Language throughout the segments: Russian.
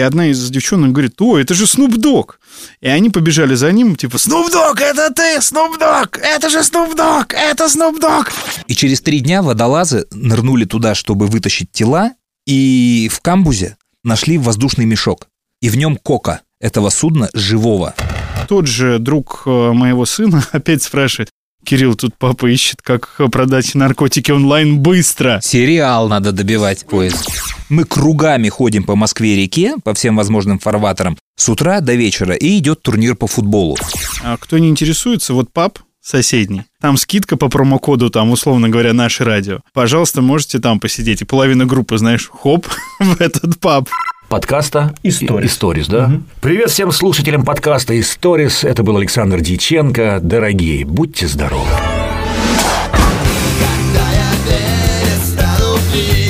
И одна из девчонок говорит, о, это же Дог. И они побежали за ним, типа, Дог, это ты, Дог, это же Дог, это Дог. И через три дня водолазы нырнули туда, чтобы вытащить тела, и в камбузе нашли воздушный мешок. И в нем кока этого судна живого. Тот же друг э, моего сына опять спрашивает, Кирилл, тут папа ищет, как продать наркотики онлайн быстро. Сериал надо добивать поезд. Мы кругами ходим по Москве-реке, по всем возможным фарватерам, с утра до вечера, и идет турнир по футболу. А кто не интересуется, вот пап соседний. Там скидка по промокоду, там, условно говоря, наше радио. Пожалуйста, можете там посидеть. И половина группы, знаешь, хоп, в этот паб подкаста «Историс». «Историс», да? Угу. Привет всем слушателям подкаста «Историс». Это был Александр Дьяченко. Дорогие, будьте здоровы.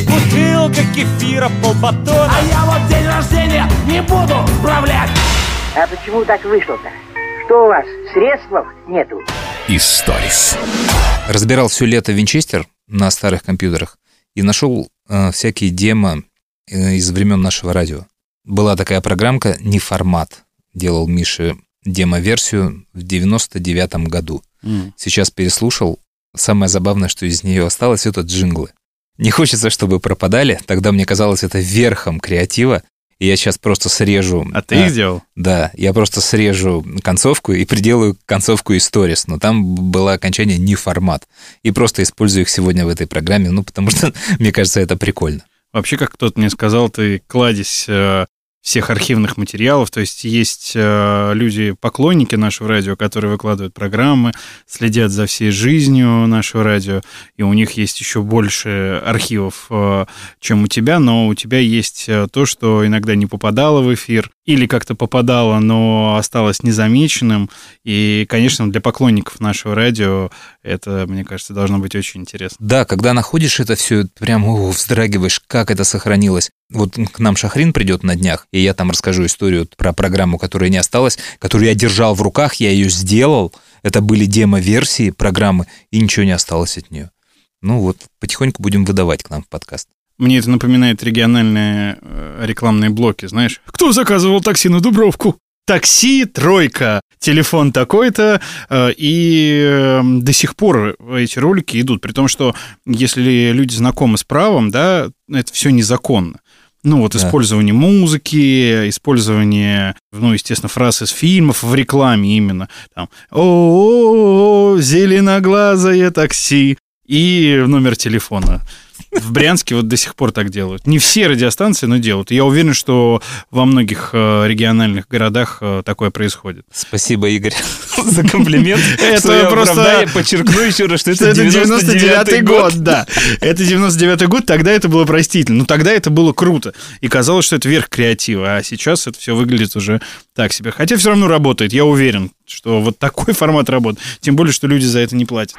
Бутылка кефира, полбатона А я вот день рождения не буду справлять А почему так вышло-то? Что у вас, средств нету? Историс. Разбирал все лето Винчестер на старых компьютерах и нашел э, всякие демо из времен нашего радио. Была такая программка «Неформат». Делал Миша демо-версию в 99 году. Mm. Сейчас переслушал. Самое забавное, что из нее осталось, это джинглы. Не хочется, чтобы пропадали. Тогда мне казалось это верхом креатива. И я сейчас просто срежу... А ты а, их делал? Да, я просто срежу концовку и приделаю концовку историс. Но там было окончание не формат. И просто использую их сегодня в этой программе, ну, потому что, мне кажется, это прикольно. Вообще, как кто-то мне сказал, ты кладезь э, всех архивных материалов. То есть есть э, люди, поклонники нашего радио, которые выкладывают программы, следят за всей жизнью нашего радио, и у них есть еще больше архивов, э, чем у тебя, но у тебя есть э, то, что иногда не попадало в эфир, или как-то попадало, но осталось незамеченным. И, конечно, для поклонников нашего радио это, мне кажется, должно быть очень интересно. Да, когда находишь это все, прям о, вздрагиваешь, как это сохранилось. Вот к нам Шахрин придет на днях, и я там расскажу историю про программу, которая не осталась, которую я держал в руках, я ее сделал. Это были демо-версии программы, и ничего не осталось от нее. Ну вот, потихоньку будем выдавать к нам в подкаст. Мне это напоминает региональные э, рекламные блоки, знаешь. Кто заказывал такси на Дубровку? Такси, тройка, телефон такой-то, э, и э, до сих пор эти ролики идут, при том, что если люди знакомы с правом, да, это все незаконно. Ну, вот да. использование музыки, использование, ну, естественно, фраз из фильмов в рекламе именно. Там, о, -о, -о зеленоглазое такси и номер телефона. В Брянске вот до сих пор так делают. Не все радиостанции, но делают. Я уверен, что во многих э, региональных городах э, такое происходит. Спасибо, Игорь, за комплимент. Это просто... Подчеркну еще раз, что это 99 год. Да, это 99 год, тогда это было простительно. Но тогда это было круто. И казалось, что это верх креатива. А сейчас это все выглядит уже так себе. Хотя все равно работает, я уверен, что вот такой формат работает. Тем более, что люди за это не платят.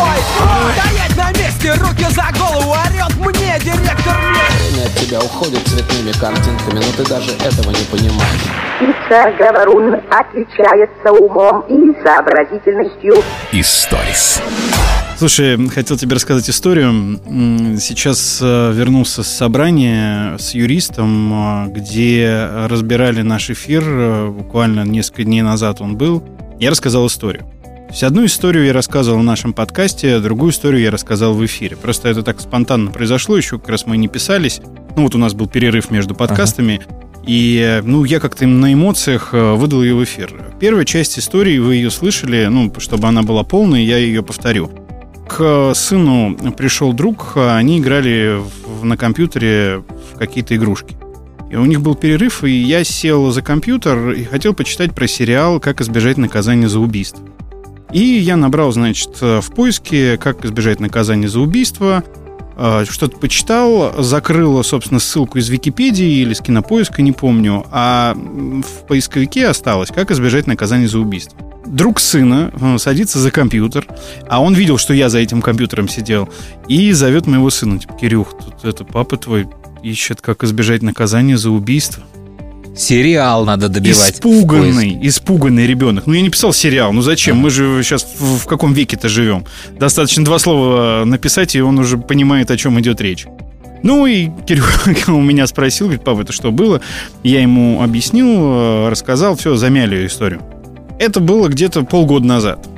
Бой Стоять на месте, руки за голову Орет мне директор Время от тебя уходит цветными картинками Но ты даже этого не понимаешь Пиццер Говорун отличается умом и сообразительностью Историс Слушай, хотел тебе рассказать историю. Сейчас э, вернулся с собрания с юристом, э, где разбирали наш эфир. Э, буквально несколько дней назад он был. Я рассказал историю. Одну историю я рассказывал в нашем подкасте, а другую историю я рассказал в эфире. Просто это так спонтанно произошло, еще как раз мы не писались. Ну вот у нас был перерыв между подкастами. Ага. И, ну, я как-то на эмоциях э, выдал ее в эфир. Первая часть истории, вы ее слышали, ну, чтобы она была полной, я ее повторю. К сыну пришел друг, они играли в, на компьютере в какие-то игрушки. И у них был перерыв, и я сел за компьютер и хотел почитать про сериал «Как избежать наказания за убийство». И я набрал, значит, в поиске, как избежать наказания за убийство, а, что-то почитал, закрыл, собственно, ссылку из Википедии или с кинопоиска, не помню, а в поисковике осталось, как избежать наказания за убийство. Друг сына э, садится за компьютер, а он видел, что я за этим компьютером сидел, и зовет моего сына, типа, Кирюх, тут это папа твой ищет, как избежать наказания за убийство. Сериал надо добивать. Испуганный, испуганный ребенок. Ну, я не писал сериал. Ну, зачем? Мы же сейчас в, в каком веке-то живем? Достаточно два слова написать, и он уже понимает, о чем идет речь. Ну и Кирилл у меня спросил, говорит, папа, это что было? Я ему объяснил, э, рассказал, все, замяли историю. Это было где-то полгода назад.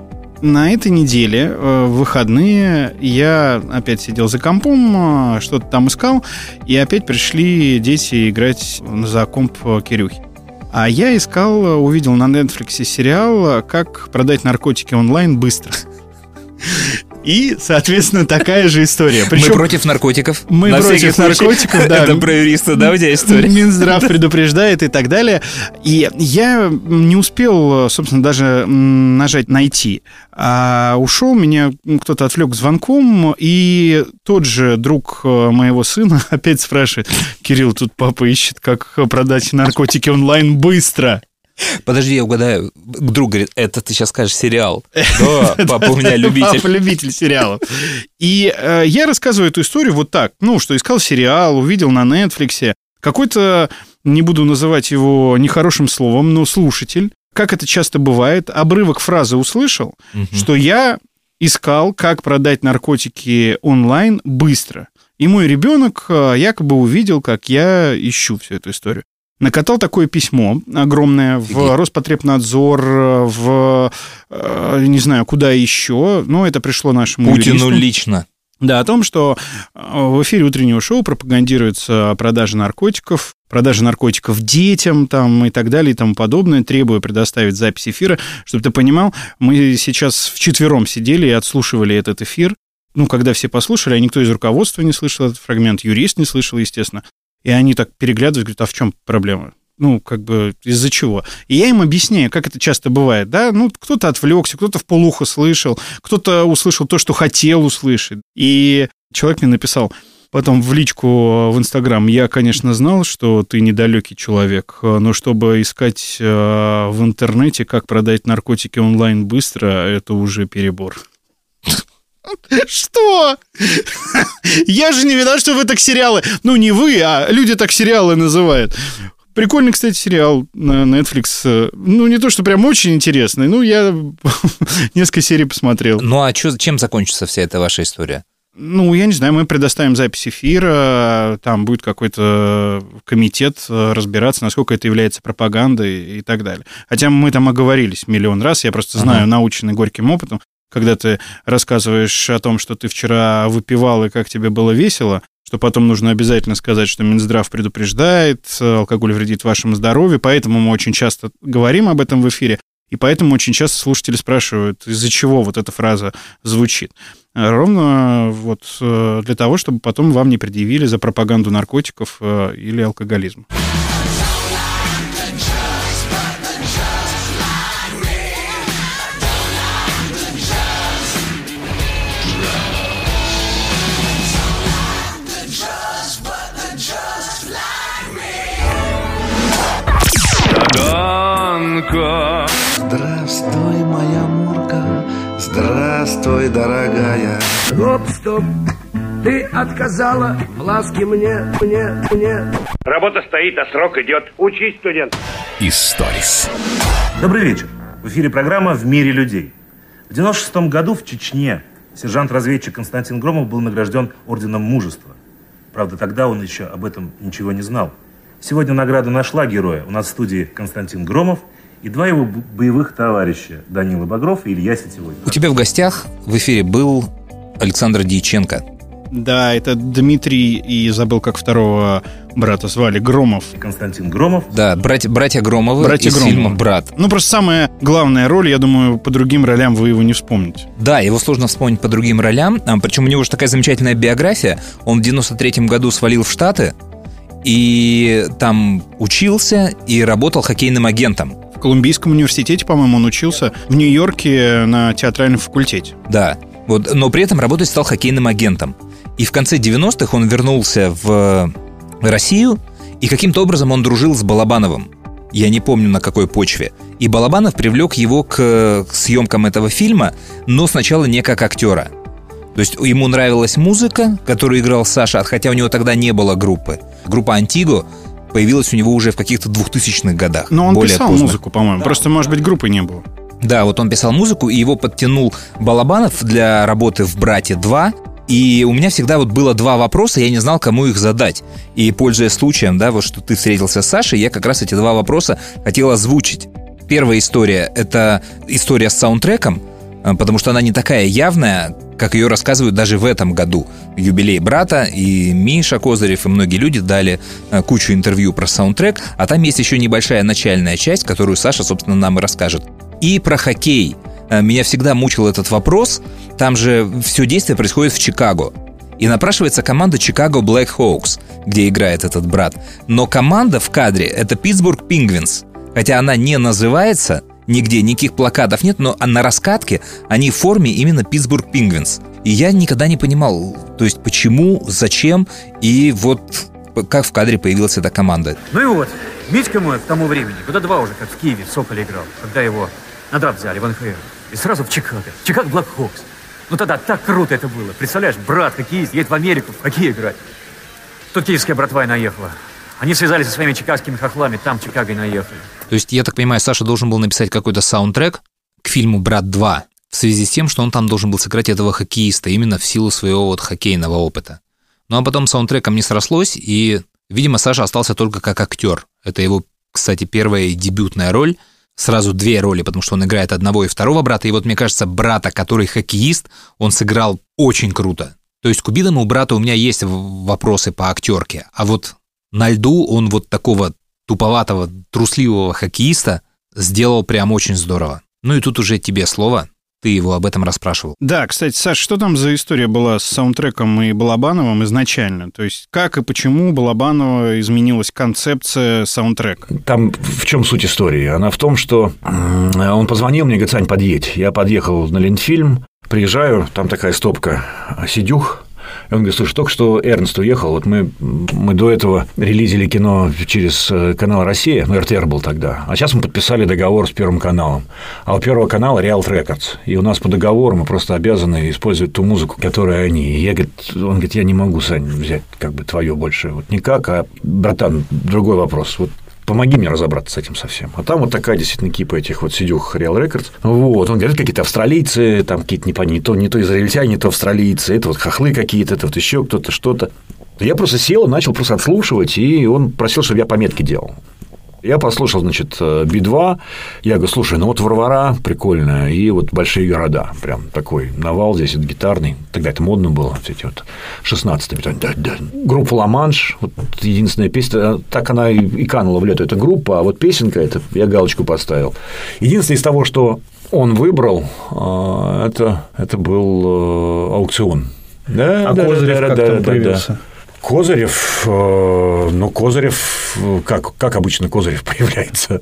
На этой неделе, э, в выходные, я опять сидел за компом, э, что-то там искал, и опять пришли дети играть за комп Кирюхи. А я искал, увидел на Netflix сериал «Как продать наркотики онлайн быстро». И, соответственно, такая же история. Причем мы против наркотиков. Мы На против наркотиков, да. Это про юриста, да, у тебя история? Минздрав предупреждает и так далее. И я не успел, собственно, даже нажать «найти». А ушел, меня кто-то отвлек звонком, и тот же друг э, моего сына опять спрашивает, Кирилл, тут папа ищет, как продать наркотики онлайн быстро. Подожди, я угадаю. Друг говорит, это ты сейчас скажешь сериал. Да, папа у меня любитель. Папа любитель сериалов. И э, я рассказываю эту историю вот так. Ну, что искал сериал, увидел на Netflix. Какой-то, не буду называть его нехорошим словом, но слушатель, как это часто бывает, обрывок фразы услышал, что я искал, как продать наркотики онлайн быстро. И мой ребенок э, якобы увидел, как я ищу всю эту историю накатал такое письмо огромное в Роспотребнадзор, в, э, не знаю, куда еще, но это пришло нашему Путину юристу. лично. Да, о том, что э, в эфире утреннего шоу пропагандируется продажа наркотиков, продажа наркотиков детям там и так далее и тому подобное, требуя предоставить запись эфира. Чтобы ты понимал, мы сейчас вчетвером сидели и отслушивали этот эфир. Ну, когда все послушали, а никто из руководства не слышал этот фрагмент, юрист не слышал, естественно. И они так переглядываются, говорят, а в чем проблема? Ну, как бы из-за чего? И я им объясняю, как это часто бывает, да, ну, кто-то отвлекся, кто-то в полухо слышал, кто-то услышал то, что хотел услышать. И человек мне написал, Потом в личку в Инстаграм я, конечно, знал, что ты недалекий человек, но чтобы искать э, в интернете, как продать наркотики онлайн быстро, это уже перебор. Что? Я же не виноват, что вы так сериалы... Ну, не вы, а люди так сериалы называют. Прикольный, кстати, сериал на Netflix. Ну, не то, что прям очень интересный. Ну, я несколько серий посмотрел. Ну, а чё, чем закончится вся эта ваша история? Ну, я не знаю, мы предоставим запись эфира, там будет какой-то комитет разбираться, насколько это является пропагандой и так далее. Хотя мы там оговорились миллион раз, я просто знаю, ага. наученный горьким опытом, когда ты рассказываешь о том, что ты вчера выпивал и как тебе было весело, что потом нужно обязательно сказать, что Минздрав предупреждает, алкоголь вредит вашему здоровью, поэтому мы очень часто говорим об этом в эфире, и поэтому очень часто слушатели спрашивают, из-за чего вот эта фраза звучит. Ровно вот э, для того, чтобы потом вам не предъявили за пропаганду наркотиков э, или алкоголизм. Здравствуй, моя Мурка, здравствуй, дорогая. Стоп, стоп, ты отказала в ласке мне, мне, мне. Работа стоит, а срок идет. Учись, студент. Историс. Добрый вечер. В эфире программа «В мире людей». В 96 году в Чечне сержант-разведчик Константин Громов был награжден Орденом Мужества. Правда, тогда он еще об этом ничего не знал. Сегодня награда нашла героя. У нас в студии Константин Громов – и два его боевых товарища, Данила Багров и Илья Сетевой. У тебя в гостях в эфире был Александр Дьяченко. Да, это Дмитрий и забыл, как второго брата звали, Громов. Константин Громов. Да, братья, братья Громовы братья из Громовы. фильма «Брат». Ну, просто самая главная роль, я думаю, по другим ролям вы его не вспомните. Да, его сложно вспомнить по другим ролям, а, причем у него же такая замечательная биография. Он в 93-м году свалил в Штаты, и там учился и работал хоккейным агентом. Колумбийском университете, по-моему, он учился в Нью-Йорке на театральном факультете. Да, вот, но при этом работать стал хоккейным агентом. И в конце 90-х он вернулся в Россию, и каким-то образом он дружил с Балабановым. Я не помню на какой почве. И Балабанов привлек его к, съемкам этого фильма, но сначала не как актера. То есть ему нравилась музыка, которую играл Саша, хотя у него тогда не было группы. Группа «Антиго» появилась у него уже в каких-то 2000-х годах. Но он более писал поздно. музыку, по-моему. Просто, может быть, группы не было. Да, вот он писал музыку, и его подтянул Балабанов для работы в «Брате 2», и у меня всегда вот было два вопроса, я не знал, кому их задать. И пользуясь случаем, да, вот что ты встретился с Сашей, я как раз эти два вопроса хотел озвучить. Первая история — это история с саундтреком, э, потому что она не такая явная, как ее рассказывают даже в этом году. Юбилей брата, и Миша Козырев, и многие люди дали э, кучу интервью про саундтрек, а там есть еще небольшая начальная часть, которую Саша, собственно, нам и расскажет. И про хоккей. Э, Меня всегда мучил этот вопрос. Там же все действие происходит в Чикаго. И напрашивается команда Chicago Black Hawks, где играет этот брат. Но команда в кадре — это Питтсбург Пингвинс. Хотя она не называется, нигде никаких плакатов нет, но на раскатке они в форме именно Питтсбург Пингвинс. И я никогда не понимал, то есть почему, зачем, и вот как в кадре появилась эта команда. Ну и вот, Митька мой к тому времени, года два уже, как в Киеве в Соколе играл, когда его на драфт взяли в НХЛ. И сразу в Чикаго. Чикаго Блэк Хокс. Ну тогда так круто это было. Представляешь, брат хоккеист едет в Америку в хоккей играть. Тут киевская братва и наехала. Они связались со своими чикагскими хохлами, там в Чикаго и наехали. То есть, я так понимаю, Саша должен был написать какой-то саундтрек к фильму «Брат 2» в связи с тем, что он там должен был сыграть этого хоккеиста именно в силу своего вот хоккейного опыта. Ну а потом саундтреком не срослось, и, видимо, Саша остался только как актер. Это его, кстати, первая дебютная роль. Сразу две роли, потому что он играет одного и второго брата. И вот, мне кажется, брата, который хоккеист, он сыграл очень круто. То есть к убитому брата у меня есть вопросы по актерке. А вот на льду он вот такого туповатого, трусливого хоккеиста сделал прям очень здорово. Ну и тут уже тебе слово. Ты его об этом расспрашивал. Да, кстати, Саш, что там за история была с саундтреком и Балабановым изначально? То есть как и почему у Балабанова изменилась концепция саундтрека? Там в чем суть истории? Она в том, что м, он позвонил мне, говорит, Сань, подъедь. Я подъехал на Ленфильм, приезжаю, там такая стопка «Сидюх», и он говорит, слушай, только что Эрнст уехал, вот мы, мы до этого релизили кино через э, канал «Россия», ну, РТР был тогда, а сейчас мы подписали договор с Первым каналом. А у Первого канала Real Records, и у нас по договору мы просто обязаны использовать ту музыку, которую они. И я, говорит, он говорит, я не могу, Сань, взять как бы твое больше, вот никак, а, братан, другой вопрос, вот Помоги мне разобраться с этим совсем. А там вот такая действительно кипа этих вот сидюх Real Records. Вот, он говорит, какие-то австралийцы, там какие-то не, не, то, не то израильтяне, не то австралийцы, это вот хохлы какие-то, это вот еще кто-то, что-то. Я просто сел, начал просто отслушивать, и он просил, чтобы я пометки делал. Я послушал, значит, Би-2, я говорю, слушай, ну вот Варвара прикольная, и вот большие города, прям такой навал здесь, вот гитарный, тогда это модно было, все эти вот 16 бетон, да, да. Группа Ла-Манш, вот единственная песня, так она и, канула в лету, эта группа, а вот песенка, это я галочку поставил. Единственное из того, что он выбрал, а, это, это был э, аукцион. Да, А да, Козырев да, как да, там да, появился? да. Козырев, ну, Козырев, э, как, как обычно Козырев появляется,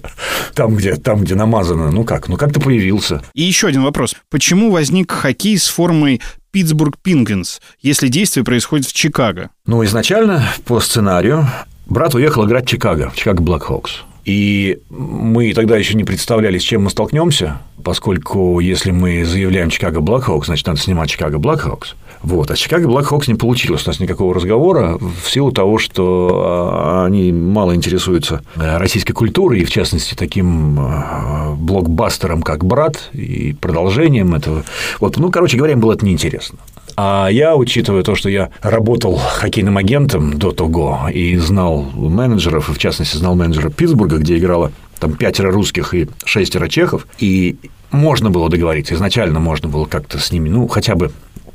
там где, там, где намазано, ну как, ну как-то появился. И еще один вопрос. Почему возник хоккей с формой Питтсбург Пингвинс, если действие происходит в Чикаго? Ну, изначально по сценарию брат уехал играть в Чикаго, в Чикаго Блэкхокс. И мы тогда еще не представляли, с чем мы столкнемся, поскольку если мы заявляем Чикаго Блэкхокс, значит, надо снимать Чикаго Блэкхокс. Вот. А Чикаго Блэкхокс не получилось у нас никакого разговора в силу того, что а, они мало интересуются э, российской культурой, и, в частности, таким э, блокбастером, как «Брат», и продолжением этого. Вот, ну, короче говоря, им было это неинтересно. А я, учитывая то, что я работал хоккейным агентом до того и знал менеджеров, и в частности знал менеджера Питтсбурга, где играло там пятеро русских и шестеро чехов, и можно было договориться, изначально можно было как-то с ними, ну, хотя бы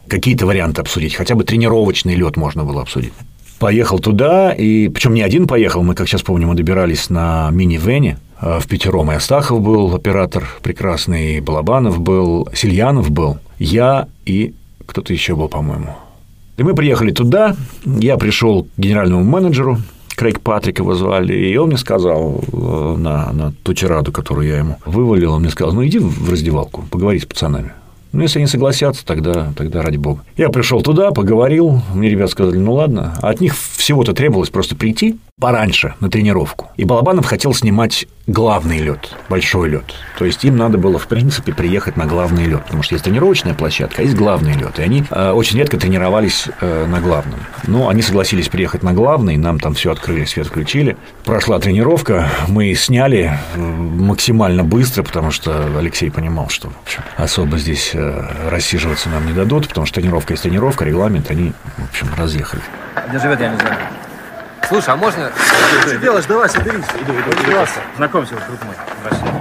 какие-то варианты обсудить, хотя бы тренировочный лед можно было обсудить. Поехал туда, и причем не один поехал, мы, как сейчас помню, мы добирались на мини-вене, в пятером. И Астахов был оператор прекрасный, Балабанов был, Сильянов был, я и кто-то еще был, по-моему. И мы приехали туда, я пришел к генеральному менеджеру, Крейг Патрик его звали, и он мне сказал э, на, на ту тираду, которую я ему вывалил, он мне сказал, ну, иди в раздевалку, поговори с пацанами. Ну, если они согласятся, тогда, тогда ради бога. Я пришел туда, поговорил, мне ребят сказали, ну ладно. От них всего-то требовалось просто прийти пораньше на тренировку. И Балабанов хотел снимать главный лед, большой лед. То есть им надо было, в принципе, приехать на главный лед, потому что есть тренировочная площадка, а есть главный лед. И они э, очень редко тренировались э, на главном. Но они согласились приехать на главный, нам там все открыли, свет включили. Прошла тренировка, мы сняли э, максимально быстро, потому что Алексей понимал, что в общем, особо здесь э, рассиживаться нам не дадут, потому что тренировка есть тренировка, регламент, они, в общем, разъехали. Где живет, я не знаю. Слушай, а можно... Что делаешь? Давай, соберись. Иду, иду, иду. Знакомься, друг мой.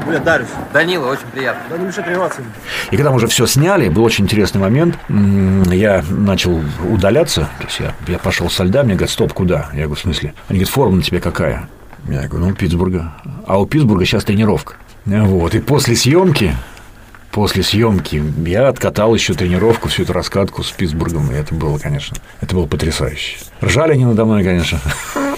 Бля, Дарюш. Данила, очень приятно. Да не мешай тренироваться. И когда мы уже все сняли, был очень интересный момент. Я начал удаляться. То есть я, я пошел со льда, мне говорят, стоп, куда? Я говорю, в смысле? Они говорят, форма на тебе какая? Я говорю, ну, Питтсбурга. А у Питтсбурга сейчас тренировка. Вот. И после съемки, после съемки я откатал еще тренировку, всю эту раскатку с Питтсбургом. И это было, конечно, это было потрясающе. Ржали они надо мной, конечно.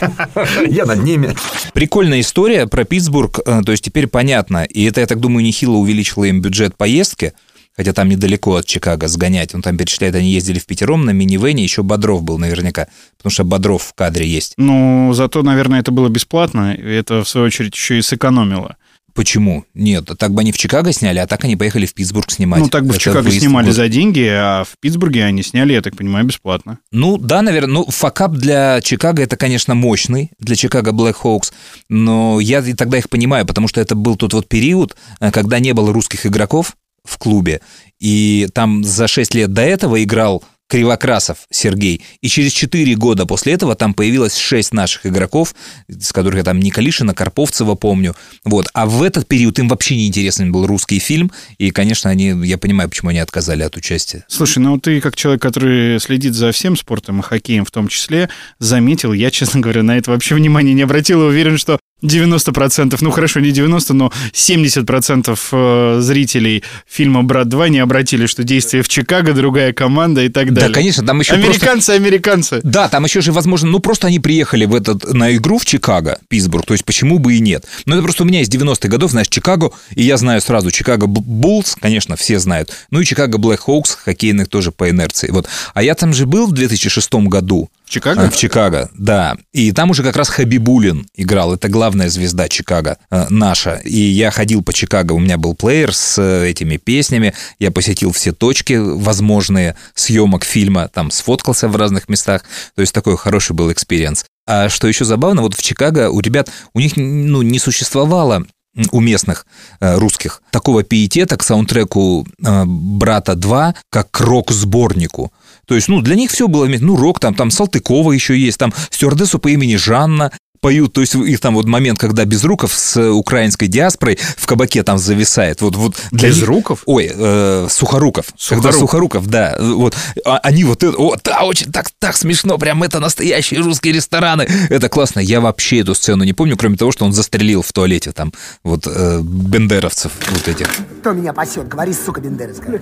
Я над ними. Прикольная история про Питтсбург, э, то есть теперь понятно. И это, я так думаю, нехило увеличило им бюджет поездки, хотя там недалеко от Чикаго сгонять. Он там перечисляет, они ездили в пятером на минивене, еще Бодров был наверняка, потому что Бодров в кадре есть. Ну, зато, наверное, это было бесплатно, и это, в свою очередь, еще и сэкономило. Почему? Нет, так бы они в Чикаго сняли, а так они поехали в Питтсбург снимать. Ну, так бы в Чикаго выезд снимали за деньги, а в Питтсбурге они сняли, я так понимаю, бесплатно. Ну, да, наверное. Ну, факап для Чикаго это, конечно, мощный, для Чикаго Black Hawks, но я тогда их понимаю, потому что это был тот вот период, э, когда не было русских игроков в клубе, и там за 6 лет до этого играл Кривокрасов Сергей, и через 4 года после этого там появилось 6 наших игроков, с которых я там Николишина, Карповцева помню, вот, а в этот период им вообще не интересен был русский фильм, и, конечно, они, я понимаю, почему они отказали от участия. Слушай, ну ты как человек, который следит за всем спортом и хоккеем в том числе, заметил, я, честно говоря, на это вообще внимания не обратил и уверен, что 90%, ну хорошо, не 90, но 70% э, зрителей фильма «Брат 2» не обратили, что действие в Чикаго, другая команда и так далее. Да, конечно, там еще Американцы, американцы. Да, там еще же, возможно, ну просто они приехали в этот, на игру в Чикаго, Питтсбург, то есть почему бы и нет. Но это просто у меня из 90-х годов, знаешь, Чикаго, и я знаю сразу Чикаго Буллс, конечно, все знают, ну и Чикаго Блэк Хоукс, хоккейных тоже по инерции. Вот. А я там же был в 2006 году. Чикаго? А, В Чикаго, да. И там уже как раз Хабибулин играл. Это главная звезда Чикаго э, наша. И я ходил по Чикаго, у меня был плеер с э, этими песнями. Я посетил все точки возможные съемок фильма, там сфоткался в разных местах. То есть такой хороший был experience. А что еще забавно, вот в Чикаго у ребят, у них ну, не существовало у местных э, русских такого пиетета к саундтреку э, «Брата 2», как к рок-сборнику. То есть, ну, для них все было, ну, рок, там, там Салтыкова еще есть, там стюардессу по имени Жанна поют, то есть их там вот момент, когда Безруков с украинской диаспорой в кабаке там зависает. Вот, вот для них- Безруков? Ой, э, Сухоруков. Когда Сухорук. Сухоруков, да. Вот. А- Они вот это, о, да, очень так, так смешно, прям это настоящие русские рестораны. Это классно. Я вообще эту сцену не помню, кроме того, что он застрелил в туалете там вот э, бендеровцев вот этих. Кто меня пасет? Говори, сука, бендерская.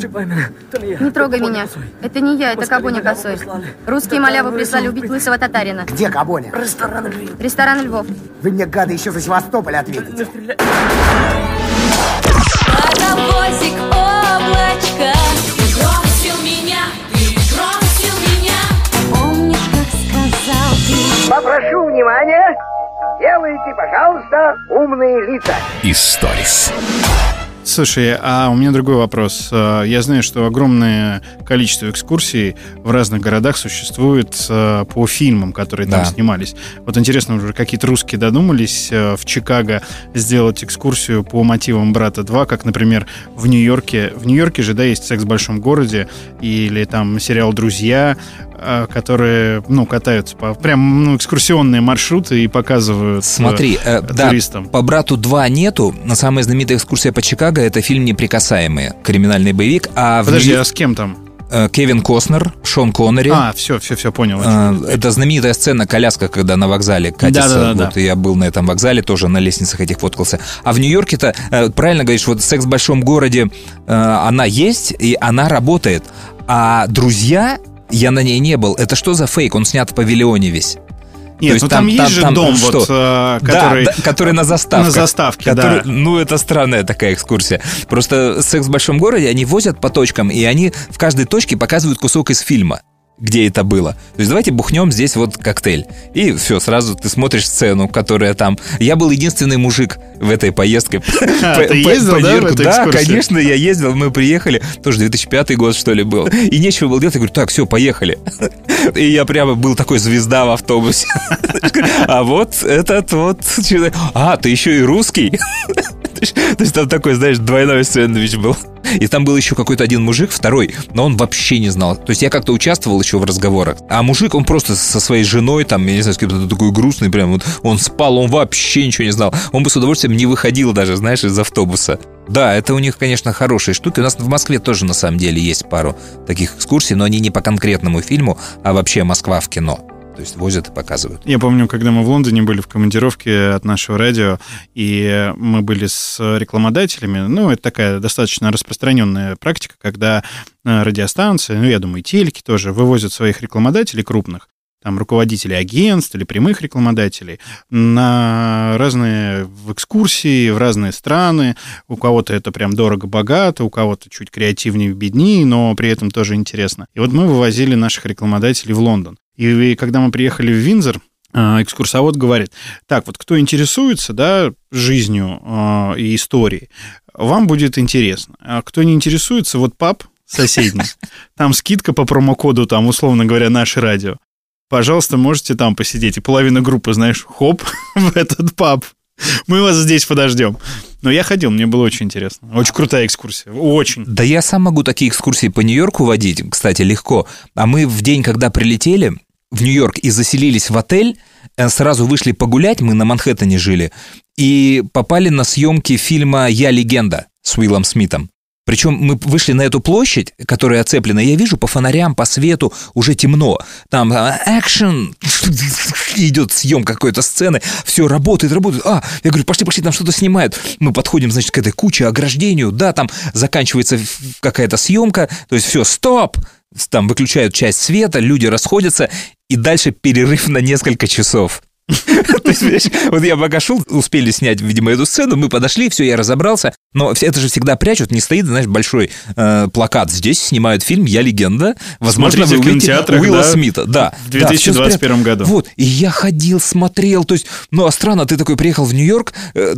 Не трогай меня. Это не я, это Кабоня косой. Русские малявы прислали убить лысого татарина. Где Кабоня? Ресторан Львов. Вы мне, гады, еще за Севастополь ответите. Паровозик облачко Ты бросил меня, ты бросил меня Помнишь, как сказал ты Попрошу внимания. Делайте, пожалуйста, умные лица. Историс. Слушай, а у меня другой вопрос. Э, Я знаю, что огромное количество экскурсий в разных городах существует э, по фильмам, которые там Да. снимались. Вот интересно, уже какие-то русские додумались э, в Чикаго сделать экскурсию по мотивам «Брата 2», как, например, в Нью-Йорке. В Нью-Йорке же, да, есть «Секс в большом городе» или там сериал «Друзья», которые, ну, катаются по прям ну, экскурсионные маршруты и показывают э, Смотри, э, да, туристам. по «Брату 2» нету, но самая знаменитая экскурсия по Чикаго — это фильм «Неприкасаемые», криминальный боевик. А в Подожди, Нью- а с кем там? э, Кевин Костнер, Шон Коннери. А, все, все, все, понял. Э, Это знаменитая сцена коляска, когда на вокзале катится. Да-да-да-да. Вот я был на этом вокзале, тоже на лестницах этих фоткался. А в Нью-Йорке-то, э, правильно говоришь, вот секс в большом городе, э, она есть, и она работает. А друзья, я на ней не был. Это что за фейк? Он снят в павильоне весь. Нет, ну там есть же дом, вот, э, Да, который- да, который на заставке. На заставке, да. Ну, это странная такая экскурсия. Просто «Секс в большом городе» они возят по точкам, и они в каждой точке показывают кусок из фильма. Где это было. То есть давайте бухнем здесь вот коктейль. И все, сразу ты смотришь сцену, которая там... Я был единственный мужик в этой поездке. А, ты ездил, да, Да, конечно, я ездил, мы приехали, тоже 2005 год, что ли, был. И нечего было делать, я говорю, так, все, поехали. И я прямо был такой звезда в автобусе. А вот этот вот. А, ты еще и русский? То есть там такой, знаешь, двойной сэндвич был. И там был еще какой-то один мужик, второй, но он вообще не знал. То есть я как-то участвовал еще в разговорах. А мужик, он просто со своей женой, там, я не знаю, с кем-то такой грустный, прям вот он спал, он вообще ничего не знал. Он бы с удовольствием не выходил даже, знаешь, из автобуса. Да, это у них, конечно, хорошие штуки. У нас в Москве тоже, на самом деле, есть пару таких экскурсий, но они не по конкретному фильму, а вообще Москва в кино. То есть возят и показывают. Я помню, когда мы в Лондоне были в командировке от нашего радио, и мы были с рекламодателями, ну, это такая достаточно распространенная практика, когда э, радиостанции, ну, я думаю, и телеки тоже, вывозят своих рекламодателей крупных, там, руководителей агентств или прямых рекламодателей на разные в экскурсии, в разные страны. У кого-то это прям дорого-богато, у кого-то чуть креативнее, беднее, но при этом тоже интересно. И вот мы вывозили наших рекламодателей в Лондон. И когда мы приехали в Винзор, а, экскурсовод говорит, так, вот кто интересуется, да, жизнью а, и историей, вам будет интересно. А кто не интересуется, вот паб соседний, там скидка по промокоду, там, условно говоря, наше радио. Пожалуйста, можете там посидеть. И половина группы, знаешь, хоп, в этот паб. Мы вас здесь подождем. Но я ходил, мне было очень интересно. Очень крутая экскурсия. Очень. Да я сам могу такие экскурсии по Нью-Йорку водить, кстати, легко. А мы в день, когда прилетели в Нью-Йорк и заселились в отель, э, сразу вышли погулять, мы на Манхэттене жили, и попали на съемки фильма «Я легенда» с Уиллом Смитом. Причем мы вышли на эту площадь, которая оцеплена, я вижу по фонарям, по свету уже темно. Там а, экшен, идет съемка какой-то сцены, все работает, работает. А, я говорю, пошли, пошли, там что-то снимают. Мы подходим, значит, к этой куче, ограждению, да, там заканчивается какая-то съемка, то есть все, стоп, там выключают часть света, люди расходятся, и дальше перерыв на несколько часов. Вот я пока шел, успели снять, видимо, эту сцену, мы подошли, все, я разобрался, но это же всегда прячут, не стоит, знаешь, большой э, плакат. Здесь снимают фильм «Я легенда». Возможно, вы увидите Уилла Смита. Да, в да, всё 2021 спрятано. году. Вот, и я ходил, смотрел, то есть, ну, а странно, ты такой приехал в Нью-Йорк, э,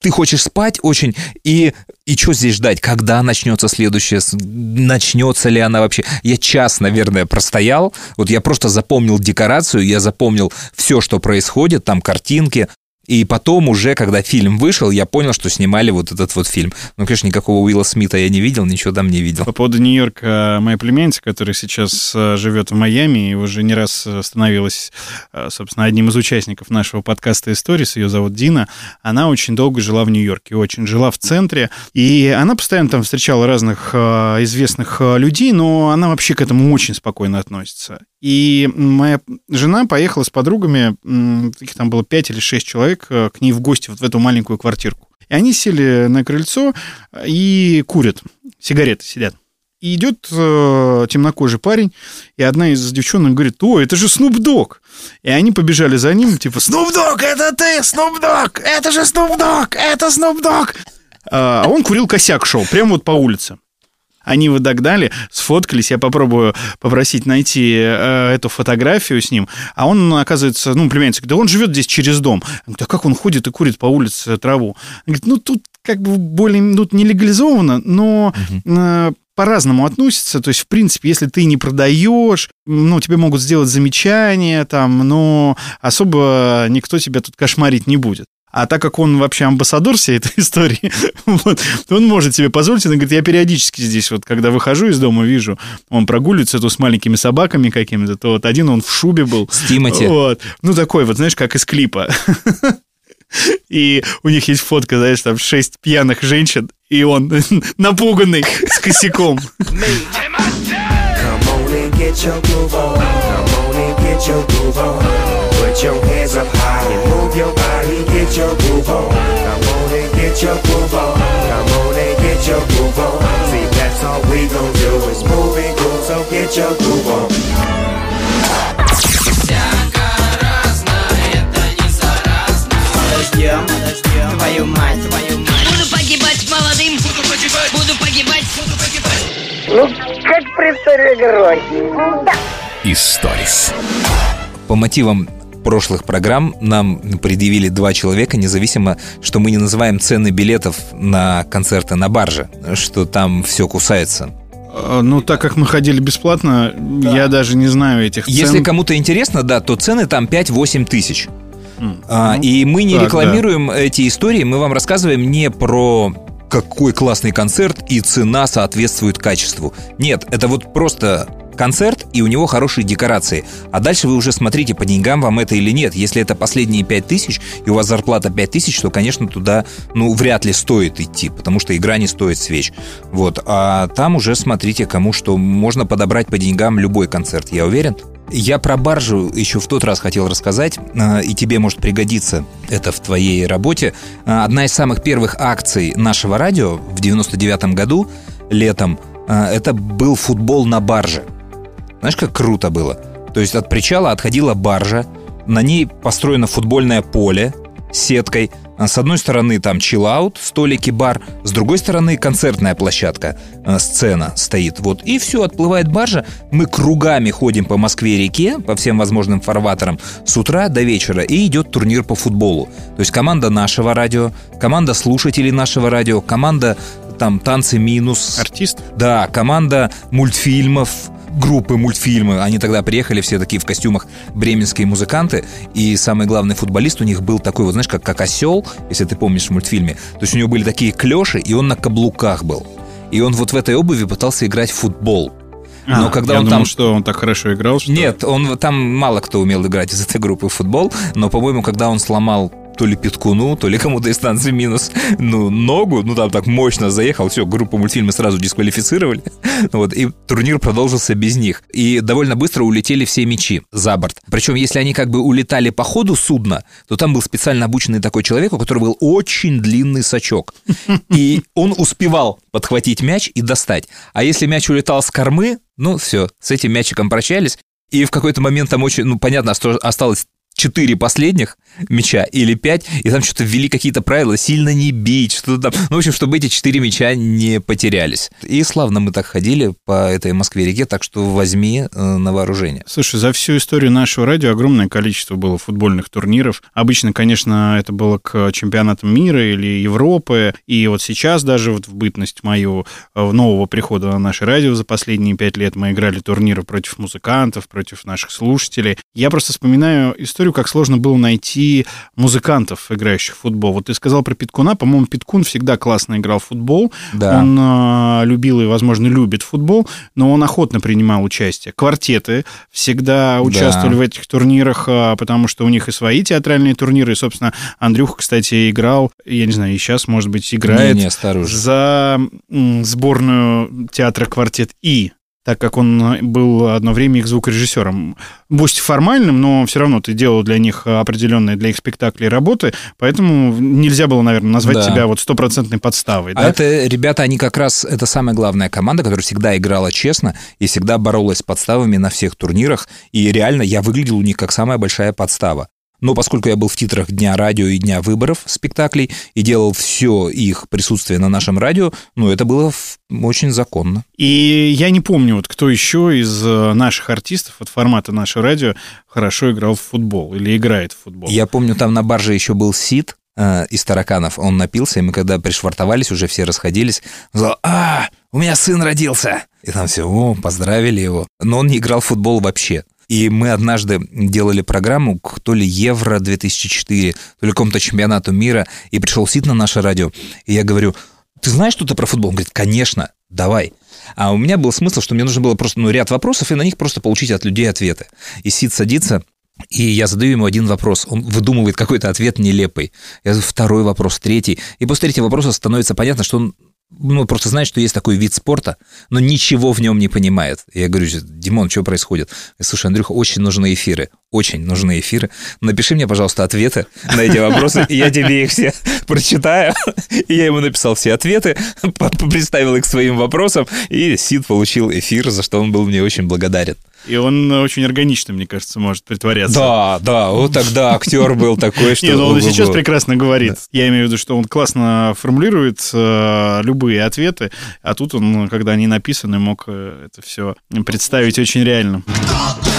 ты хочешь спать очень, и, и что здесь ждать? Когда начнется следующая, начнется ли она вообще? Я час, наверное, простоял, вот я просто запомнил декорацию, я запомнил все, что происходит, там картинки, и потом уже, когда фильм вышел, я понял, что снимали вот этот вот фильм. Ну, конечно, никакого Уилла Смита я не видел, ничего там не видел. По поводу Нью-Йорка, моя племянница, которая сейчас э, живет в Майами и уже не раз э, становилась, э, собственно, одним из участников нашего подкаста «Историс», ее зовут Дина, она очень долго жила в Нью-Йорке, очень жила в центре, и она постоянно там встречала разных э, известных э, людей, но она вообще к этому очень спокойно относится. И моя жена поехала с подругами, м, их там было 5 или 6 человек, э, к ней в гости вот в эту маленькую квартирку. И они сели на крыльцо и курят, сигареты сидят. И идет э, темнокожий парень, и одна из девчонок говорит, о, это же Снуп Дог. И они побежали за ним, типа, Снуп Дог, это ты, Снуп Дог, это же Снуп Дог, это Снуп Дог. А он курил косяк шел, прямо вот по улице. Они его догнали, сфоткались. Я попробую попросить найти э, эту фотографию с ним. А он, оказывается, ну, племянница, говорит, да он живет здесь через дом. Да как он ходит и курит по улице траву? Он говорит, ну, тут как бы более, тут не легализовано, но э, по-разному относятся. То есть, в принципе, если ты не продаешь, ну, тебе могут сделать замечания там, но особо никто тебя тут кошмарить не будет. А так как он вообще амбассадор всей этой истории, вот, то он может себе позволить. Он говорит, я периодически здесь, вот когда выхожу из дома, вижу, он прогуливается то с маленькими собаками какими-то, то вот один он в шубе был. С Тимати. Вот. Ну, такой вот, знаешь, как из клипа. И у них есть фотка, знаешь, там шесть пьяных женщин, и он напуганный с косяком. Come on and get your groove on. Come on and get your groove on. Put your hands up high and move your body. Get your groove on. Come on and get your groove on. Come on and get your groove on. See, that's all we gon' do is move and groove. So get your groove on. Подождем, подождем, твою мать, твою мать. Буду погибать молодым. Буду погибать. Буду погибать. Буду погибать. Ну, как при старой игрой. Да. Историс. По мотивам прошлых программ нам предъявили два человека, независимо, что мы не называем цены билетов на концерты на барже, что там все кусается. Э, Ну, так как мы ходили бесплатно, я даже не знаю этих цен. Если кому-то интересно, да, то цены там 5-8 тысяч. А, ну, и мы не так, рекламируем эти истории, мы вам рассказываем не про какой классный концерт и цена соответствует качеству. Нет, это вот просто концерт, и у него хорошие декорации. А дальше вы уже смотрите, по деньгам вам это или нет. Если это последние 5 тысяч, и у вас зарплата 5 тысяч, то, конечно, туда, ну, вряд ли стоит идти, потому что игра не стоит свеч. Вот. А там уже смотрите, кому что. Можно подобрать по деньгам любой концерт, я уверен. Я про баржу еще в тот раз хотел рассказать, а, и тебе может пригодиться это в твоей работе. А, Одна из самых первых акций нашего радио в 99 году, летом, а, это был футбол на барже. Знаешь, как круто было? То есть от причала отходила баржа, на ней построено футбольное поле с сеткой. С одной стороны там чиллаут, столики, бар, с другой стороны концертная площадка, э, сцена стоит. Вот и все, отплывает баржа. Мы кругами ходим по Москве-реке, по всем возможным фарватерам с утра до вечера, и идет турнир по футболу. То есть команда нашего радио, команда слушателей нашего радио, команда там танцы минус. Артист? Да, команда мультфильмов, группы мультфильмы. Они тогда приехали все такие в костюмах бременские музыканты. И самый главный футболист у них был такой, вот знаешь, как, как осел, если ты помнишь в мультфильме. То есть у него были такие клеши, и он на каблуках был. И он вот в этой обуви пытался играть в футбол. Но А, когда я он думал, там... что он так хорошо играл, что... Нет, он там мало кто умел играть из этой группы в футбол, но, по-моему, когда он сломал то ли Петкуну, то ли кому-то из станции минус, ну, ногу, ну, там так мощно заехал, все, группу мультфильмы сразу дисквалифицировали, вот, и турнир продолжился без них. И довольно быстро улетели все мячи за борт. Причем, если они как бы улетали по ходу судна, то там был специально обученный такой человек, у которого был очень длинный сачок. И он успевал подхватить мяч и достать. А если мяч улетал с кормы, ну, все, с этим мячиком прощались. И в какой-то момент там очень, ну, понятно, осталось четыре последних мяча или пять, и там что-то ввели какие-то правила, сильно не бить, что-то там. Ну, в общем, чтобы эти четыре мяча не потерялись. И славно мы так ходили по этой Москве-реке, так что возьми э, на вооружение. Слушай, за всю историю нашего радио огромное количество было футбольных турниров. Обычно, конечно, это было к чемпионатам мира или Европы. И вот сейчас даже вот в бытность мою э, в нового прихода на наше радио за последние пять лет мы играли турниры против музыкантов, против наших слушателей. Я просто вспоминаю историю, как сложно было найти музыкантов, играющих в футбол. Вот ты сказал про Питкуна. По-моему, Питкун всегда классно играл в футбол. Да. Он э, любил и, возможно, любит футбол, но он охотно принимал участие. Квартеты всегда участвовали в этих турнирах, э, потому что у них и свои театральные турниры. И, собственно, Андрюха, кстати, играл, я не знаю, и сейчас, может быть, играет старый уже. за сборную театра «Квартет И», так как он был одно время их звукорежиссером. Пусть формальным, но все равно ты делал для них определенные для их спектаклей работы, поэтому нельзя было, наверное, назвать Да. тебя вот стопроцентной подставой. А да? это, ребята, они как раз, это самая главная команда, которая всегда играла честно и всегда боролась с подставами на всех турнирах. И реально я выглядел у них как самая большая подстава. Но поскольку я был в титрах Дня радио и Дня выборов спектаклей и делал все их присутствие на нашем радио, ну, это было очень законно. И я не помню, вот кто еще из э, наших артистов от формата «Наше радио» хорошо играл в футбол или играет в футбол. Я помню, там на барже еще был Сид э, из тараканов. Он напился, и мы когда пришвартовались, уже все расходились, он сказал, а, у меня сын родился. И там все, о, поздравили его. Но он не играл в футбол вообще. И мы однажды делали программу то ли Евро 2004, то ли какому-то чемпионату мира, и пришел Сид на наше радио, и я говорю, ты знаешь что-то про футбол? Он говорит, конечно, давай. А у меня был смысл, что мне нужно было просто ну, ряд вопросов, и на них просто получить от людей ответы. И Сид садится, и я задаю ему один вопрос. Он выдумывает какой-то ответ нелепый. Я задаю второй вопрос, третий. И после третьего вопроса становится понятно, что он ну, просто знает, что есть такой вид спорта, но ничего в нем не понимает. Я говорю, Димон, что происходит? Слушай, Андрюха, очень нужны эфиры. Очень нужны эфиры. Напиши мне, пожалуйста, ответы на эти вопросы, и я тебе их все прочитаю. И я ему написал все ответы, представил их своим вопросам, и Сид получил эфир, за что он был мне очень благодарен. И он очень органично, мне кажется, может притворяться. Да, да, вот тогда актер был такой, что... Не, ну он и сейчас прекрасно говорит. Я имею в виду, что он классно формулирует э, любые ответы, а тут он, когда они написаны, мог э, это все представить очень реально. Фонограммщик!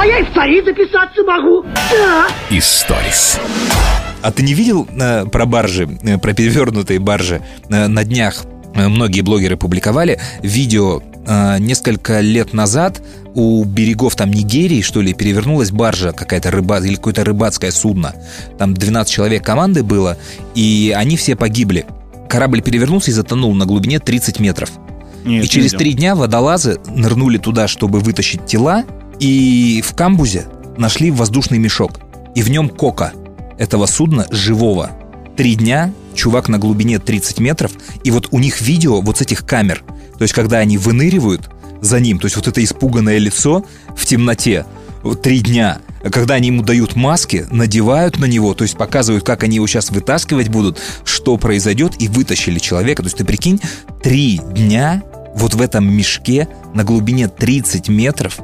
А я и в цари записаться могу. Да. Историс. А ты не видел э, про баржи, э, про перевернутые баржи? Э, на днях э, многие блогеры публиковали видео э, несколько лет назад у берегов там Нигерии, что ли, перевернулась баржа какая-то рыба или какое-то рыбацкое судно. Там 12 человек команды было, и они все погибли. Корабль перевернулся и затонул на глубине 30 метров. Нет, и через три дня водолазы нырнули туда, чтобы вытащить тела, и в камбузе нашли воздушный мешок. И в нем кока этого судна живого. Три дня, чувак на глубине 30 метров, и вот у них видео вот с этих камер. То есть, когда они выныривают за ним, то есть вот это испуганное лицо в темноте, три дня, когда они ему дают маски, надевают на него, то есть показывают, как они его сейчас вытаскивать будут, что произойдет, и вытащили человека. То есть ты прикинь, три дня вот в этом мешке на глубине 30 метров,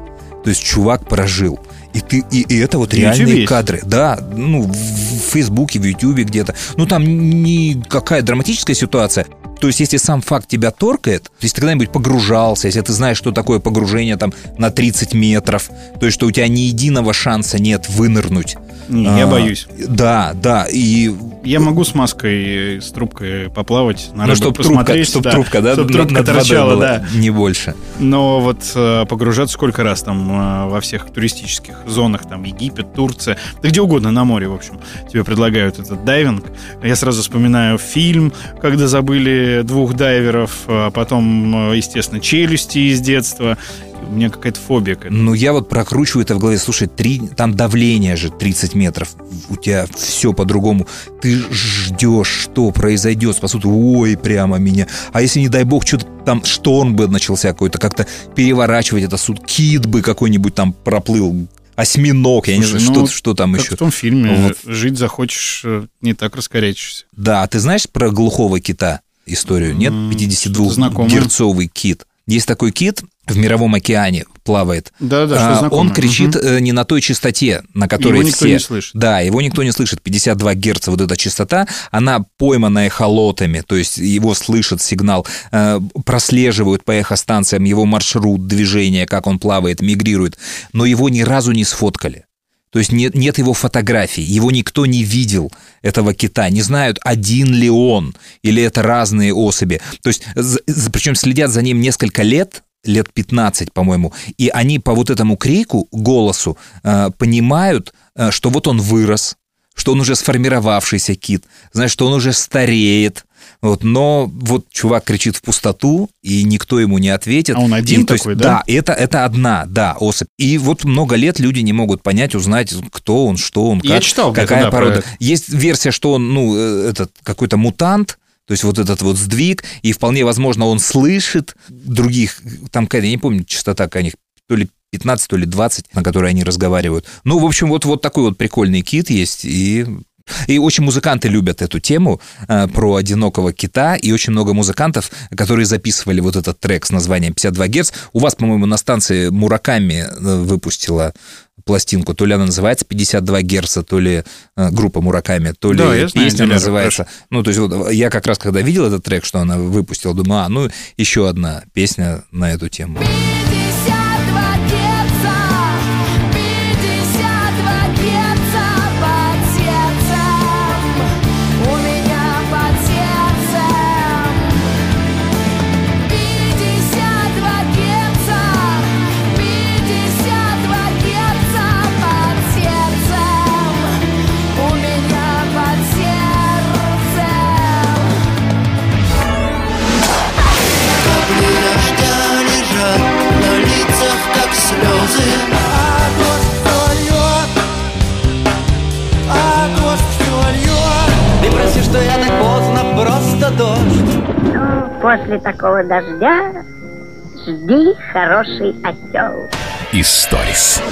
то есть чувак прожил. И, ты, и, и это вот реальные есть? кадры. Да, ну, в, Фейсбуке, в Ютубе где-то. Ну, там никакая драматическая ситуация. То есть, если сам факт тебя торкает, если ты когда-нибудь погружался, если ты знаешь, что такое погружение там на 30 метров, то есть, что у тебя ни единого шанса нет вынырнуть. Не, я А, боюсь. Да, да, и... Я могу с маской, с трубкой поплавать, на Ну, рыбок чтоб трубка, чтоб да, трубка, да, чтоб трубка над торчала, была, да. Не больше. Но вот э, погружаться сколько раз там э, во всех туристических зонах, там Египет, Турция, да где угодно на море, в общем, тебе предлагают этот дайвинг. Я сразу вспоминаю фильм, когда забыли двух дайверов, а потом, э, естественно, челюсти из детства. У меня какая-то фобия к этому. Ну, я вот прокручиваю это в голове. Слушай, три, там давление же 30 метров. У тебя все по-другому. Ты ждешь, что произойдет. Спасут, ой, прямо меня. А если, не дай бог, что-то там шторм бы начался какой-то, как-то переворачивать это суд. Кит бы какой-нибудь там проплыл. Осьминог, я не знаю, ну, что, что там как еще. в том фильме Вот. «Жить захочешь, э, не так раскорячишься». Да, а ты знаешь про глухого кита историю? Нет? М, что-то знакомое. 52-герцовый кит. Есть такой кит в Мировом океане плавает. Да-да, что А, знакомое. Он кричит э, не на той частоте, на которой Его никто все... не слышит. Да, его никто не слышит. 52 герца вот эта частота, она поймана эхолотами, то есть его слышат сигнал, э, прослеживают по эхостанциям его маршрут движения, как он плавает, мигрирует, но его ни разу не сфоткали. То есть нет, нет его фотографий, его никто не видел, этого кита, не знают, один ли он, или это разные особи. То есть, причем следят за ним несколько лет, лет 15, по-моему, и они по вот этому крику, голосу, э, понимают, э, что вот он вырос, что он уже сформировавшийся кит, знаешь, что он уже стареет, вот, но вот чувак кричит в пустоту, и никто ему не ответит. А он один И, то есть, такой, да? Да, это, это одна, да, особь. И вот много лет люди не могут понять, узнать, кто он, что он, как, Я читал какая да, про порода. это. Есть версия, что он, ну, э, этот какой-то мутант, то есть вот этот вот сдвиг, и вполне возможно он слышит других, там какая-то, я не помню, частота какая них, то ли 15, то ли 20, на которой они разговаривают. Ну, в общем, вот, вот такой вот прикольный кит есть, и и очень музыканты любят эту тему э, про одинокого кита, и очень много музыкантов, которые записывали вот этот трек с названием 52 Гц. У вас, по-моему, на станции Мураками э, выпустила пластинку, то ли она называется 52 Герца, то ли э, группа Мураками, то ли Да, знаю, песня Диляра, называется. Ну, то есть вот я как раз, когда видел этот трек, что она выпустила, думаю, а, ну, еще одна песня на эту тему. Дождь Ну, после такого дождя жди хороший осел. Историс.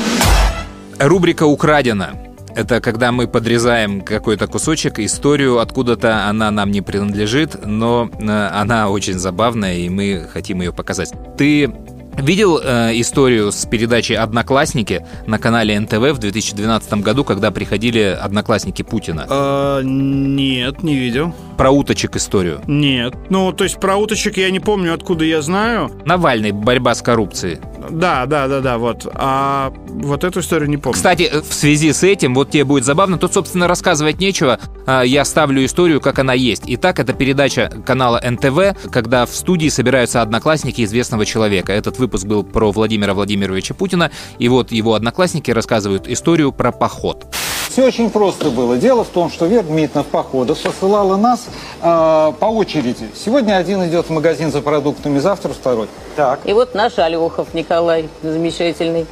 Рубрика «Украдено». Это когда мы подрезаем какой-то кусочек, историю откуда-то, она нам не принадлежит, но э, она очень забавная, и мы хотим ее показать. Ты Видел э, историю с передачи «Одноклассники» на канале НТВ в 2012 году, когда приходили одноклассники Путина? А, нет, не видел. Про уточек историю? Нет. Ну, то есть про уточек я не помню, откуда я знаю. Навальный, борьба с коррупцией. Да, да, да, да, вот. А вот эту историю не помню. Кстати, в связи с этим, вот тебе будет забавно, тут, собственно, рассказывать нечего. А, Я ставлю историю, как она есть. Итак, это передача канала НТВ, когда в студии собираются одноклассники известного человека. Этот выпуск был про Владимира Владимировича Путина, и вот его одноклассники рассказывают историю про поход. Все очень просто было. Дело в том, что Вера Дмитриевна в походах посылала нас э, по очереди. Сегодня один идет в магазин за продуктами, завтра второй. Так. И вот наш Алехов Николай, замечательный,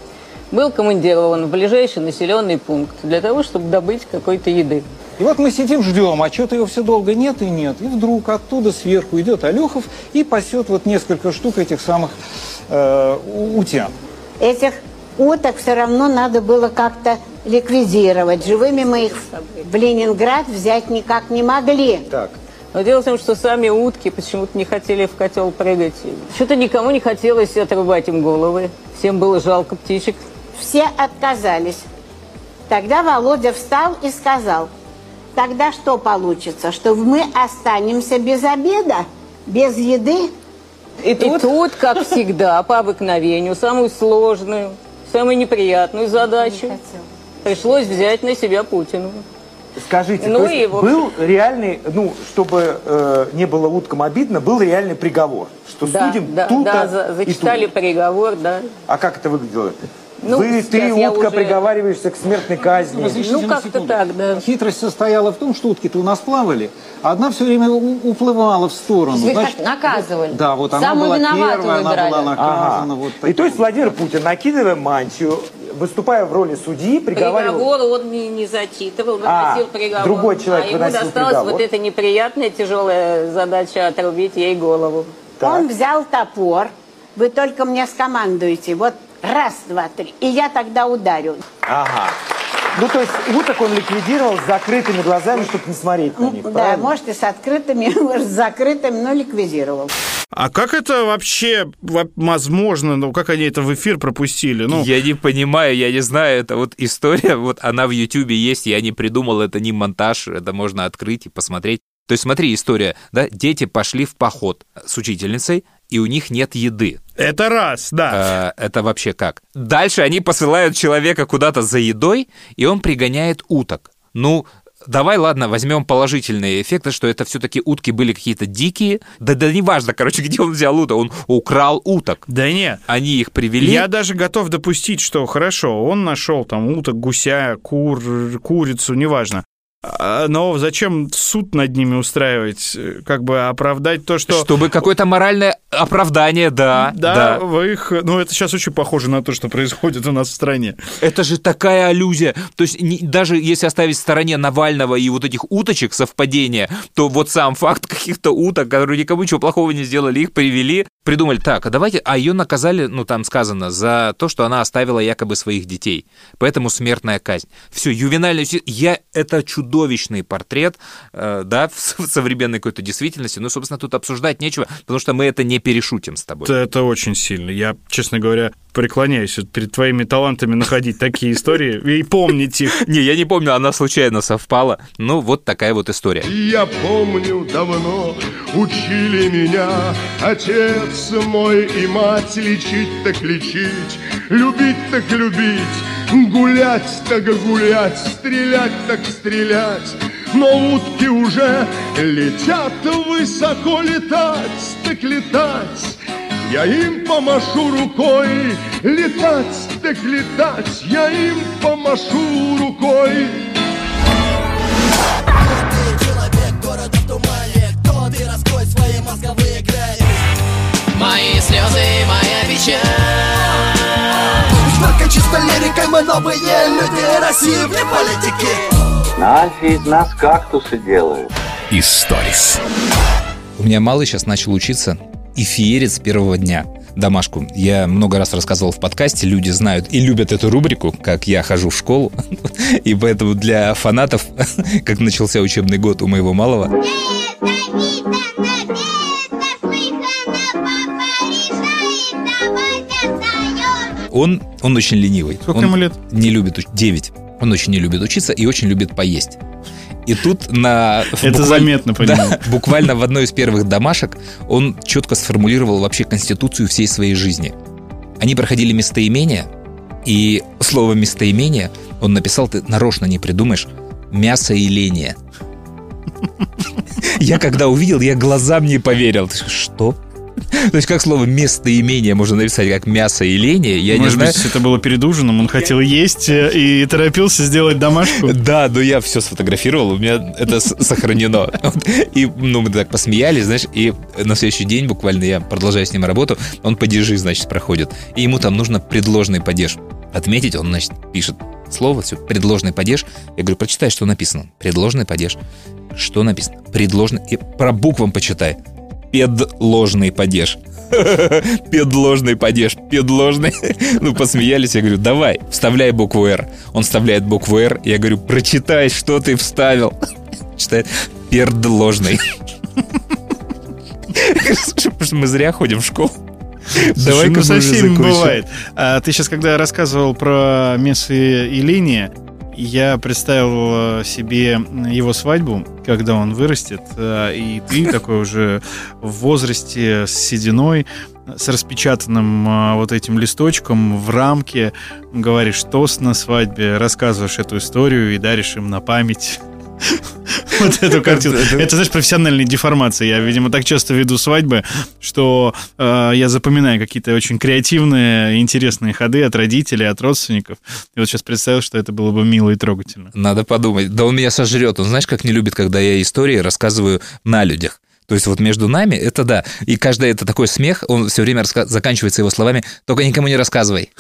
был командирован в ближайший населенный пункт для того, чтобы добыть какой-то еды. И вот мы сидим, ждем, а что-то его все долго нет и нет. И вдруг оттуда сверху идет Алехов и пасет вот несколько штук этих самых э, утят. Этих уток все равно надо было как-то ликвидировать. Живыми мы их в Ленинград взять никак не могли. Так. Но дело в том, что сами утки почему-то не хотели в котел прыгать. Что-то никому не хотелось отрубать им головы. Всем было жалко птичек. Все отказались. Тогда Володя встал и сказал, тогда что получится, что мы останемся без обеда, без еды? И тут, как всегда, по обыкновению, самую сложную, самую неприятную задачу пришлось взять на себя Путину. Скажите, Ну то есть и, общем- был реальный, ну, чтобы э, не было уткам обидно, был реальный приговор, что Да, судим да, тута да, за- и зачитали приговор, да. А как это выглядело? Ну, Вы, ты, утка, уже- приговариваешься к смертной казни. Ну, на как-то так, да. Хитрость состояла в том, что утки-то у нас плавали, а одна все время уплывала в сторону. Вы Значит, наказывали? Да, вот она Самую была первая, она выбирали. была наказана. Ага. Вот И то есть Владимир Путин, накидывая мантию, выступая в роли судьи, приговаривал... Приговор он не, не зачитывал, А, выносил приговор. другой человек а ему выносил досталась приговор. вот эта неприятная, тяжелая задача отрубить ей голову. Он взял топор, вы только мне скомандуете, вот раз, два, три, и я тогда ударю. Ага. Ну, то есть уток он ликвидировал с закрытыми глазами, чтобы не смотреть на них, Да, правильно? может и с открытыми, может с закрытыми, но ликвидировал. А как это вообще во- возможно? Ну, как они это в эфир пропустили? Ну, Я не понимаю, я не знаю, это вот история, вот она в Ютубе есть, я не придумал, это не монтаж, это можно открыть и посмотреть. То есть смотри, история, да, дети пошли в поход с учительницей, и у них нет еды. Это раз, да. это вообще как? Дальше они посылают человека куда-то за едой, и он пригоняет уток. Ну, давай, ладно, возьмем положительные эффекты, что это все-таки утки были какие-то дикие. Да, да неважно, короче, где он взял уток, он украл уток. Да нет. Они их привели. Я даже готов допустить, что хорошо, он нашел там уток, гуся, кур, курицу, неважно. А, Но зачем суд над ними устраивать? Как бы оправдать то, что... Чтобы какое-то моральное оправдание, да. Да, вы их... Ну, это сейчас очень похоже на то, что происходит у нас в стране. Это же такая аллюзия. То есть не- даже если оставить в стороне Навального и вот этих уточек совпадения, то вот сам факт каких-то уток, которые никому ничего плохого не сделали, их привели, придумали, так, а давайте, а ее наказали, ну там сказано, за то, что она оставила якобы своих детей. Поэтому смертная казнь. Все, ювенальная... Я... Это чудовищный портрет, э, да, в современной какой-то действительности. Ну, собственно, тут обсуждать нечего, потому что мы это не перешутим с тобой. Это, это очень сильно. Я, честно говоря, преклоняюсь перед твоими талантами находить такие истории и помнить их. Не, я не помню, она случайно совпала. Ну, вот такая вот история. Я помню давно учили меня Отец мой и мать лечить так лечить Любить так любить, гулять так гулять Стрелять так стрелять но утки уже летят высоко летать, так летать. Я им помашу рукой, летать, так летать. Я им помашу рукой. Мои слезы, моя печаль Только чисто лирикой мы новые люди России вне политики На Альфе из нас кактусы делают. Историс. У меня малый сейчас начал учиться и феерит с первого дня домашку. Я много раз рассказывал в подкасте, люди знают и любят эту рубрику, как я хожу в школу. И поэтому для фанатов, как начался учебный год у моего малого, он, он очень ленивый. Сколько он ему лет? Не любит, 9. Он очень не любит учиться и очень любит поесть. И тут на... Это заметно по да, буквально в одной из первых домашек он четко сформулировал вообще конституцию всей своей жизни. Они проходили местоимения, и слово местоимение он написал, ты нарочно не придумаешь, мясоиление. Я когда увидел, я глазам не поверил. Что? То есть как слово местоимение можно написать как мясоиление, я Может не знаю. быть, это было перед ужином, он хотел есть э, и торопился сделать домашку. Да, но я все сфотографировал, у меня это сохранено. И ну, мы так посмеялись, знаешь, и на следующий день буквально я продолжаю с ним работу, он падежи, значит, проходит. И ему там нужно предложный падеж отметить, он, значит, пишет слово, все, предложный падеж. Я говорю, прочитай, что написано. Предложный падеж. Что написано? Предложный. И про буквам почитай. Педложный падеж. Педложный падеж, педложный. Ну, посмеялись, я говорю, давай, вставляй букву «Р». Он вставляет букву «Р», я говорю, прочитай, что ты вставил. Читает «пердложный». Слушай, мы зря ходим в школу. Давай Давай-ка ну, со всеми бывает. А, ты сейчас, когда рассказывал про Мессы и линии, я представил э, себе его свадьбу, когда он вырастет, э, и ты такой уже в возрасте с сединой, с распечатанным э, вот этим листочком в рамке, говоришь тост на свадьбе, рассказываешь эту историю и даришь им на память вот эту картину. Это, знаешь, профессиональная деформация. Я, видимо, так часто веду свадьбы, что э, я запоминаю какие-то очень креативные, интересные ходы от родителей, от родственников. И вот сейчас представил, что это было бы мило и трогательно. Надо подумать. Да он меня сожрет. Он знаешь, как не любит, когда я истории рассказываю на людях. То есть вот между нами это да. И каждый это такой смех, он все время раска- заканчивается его словами «только никому не рассказывай».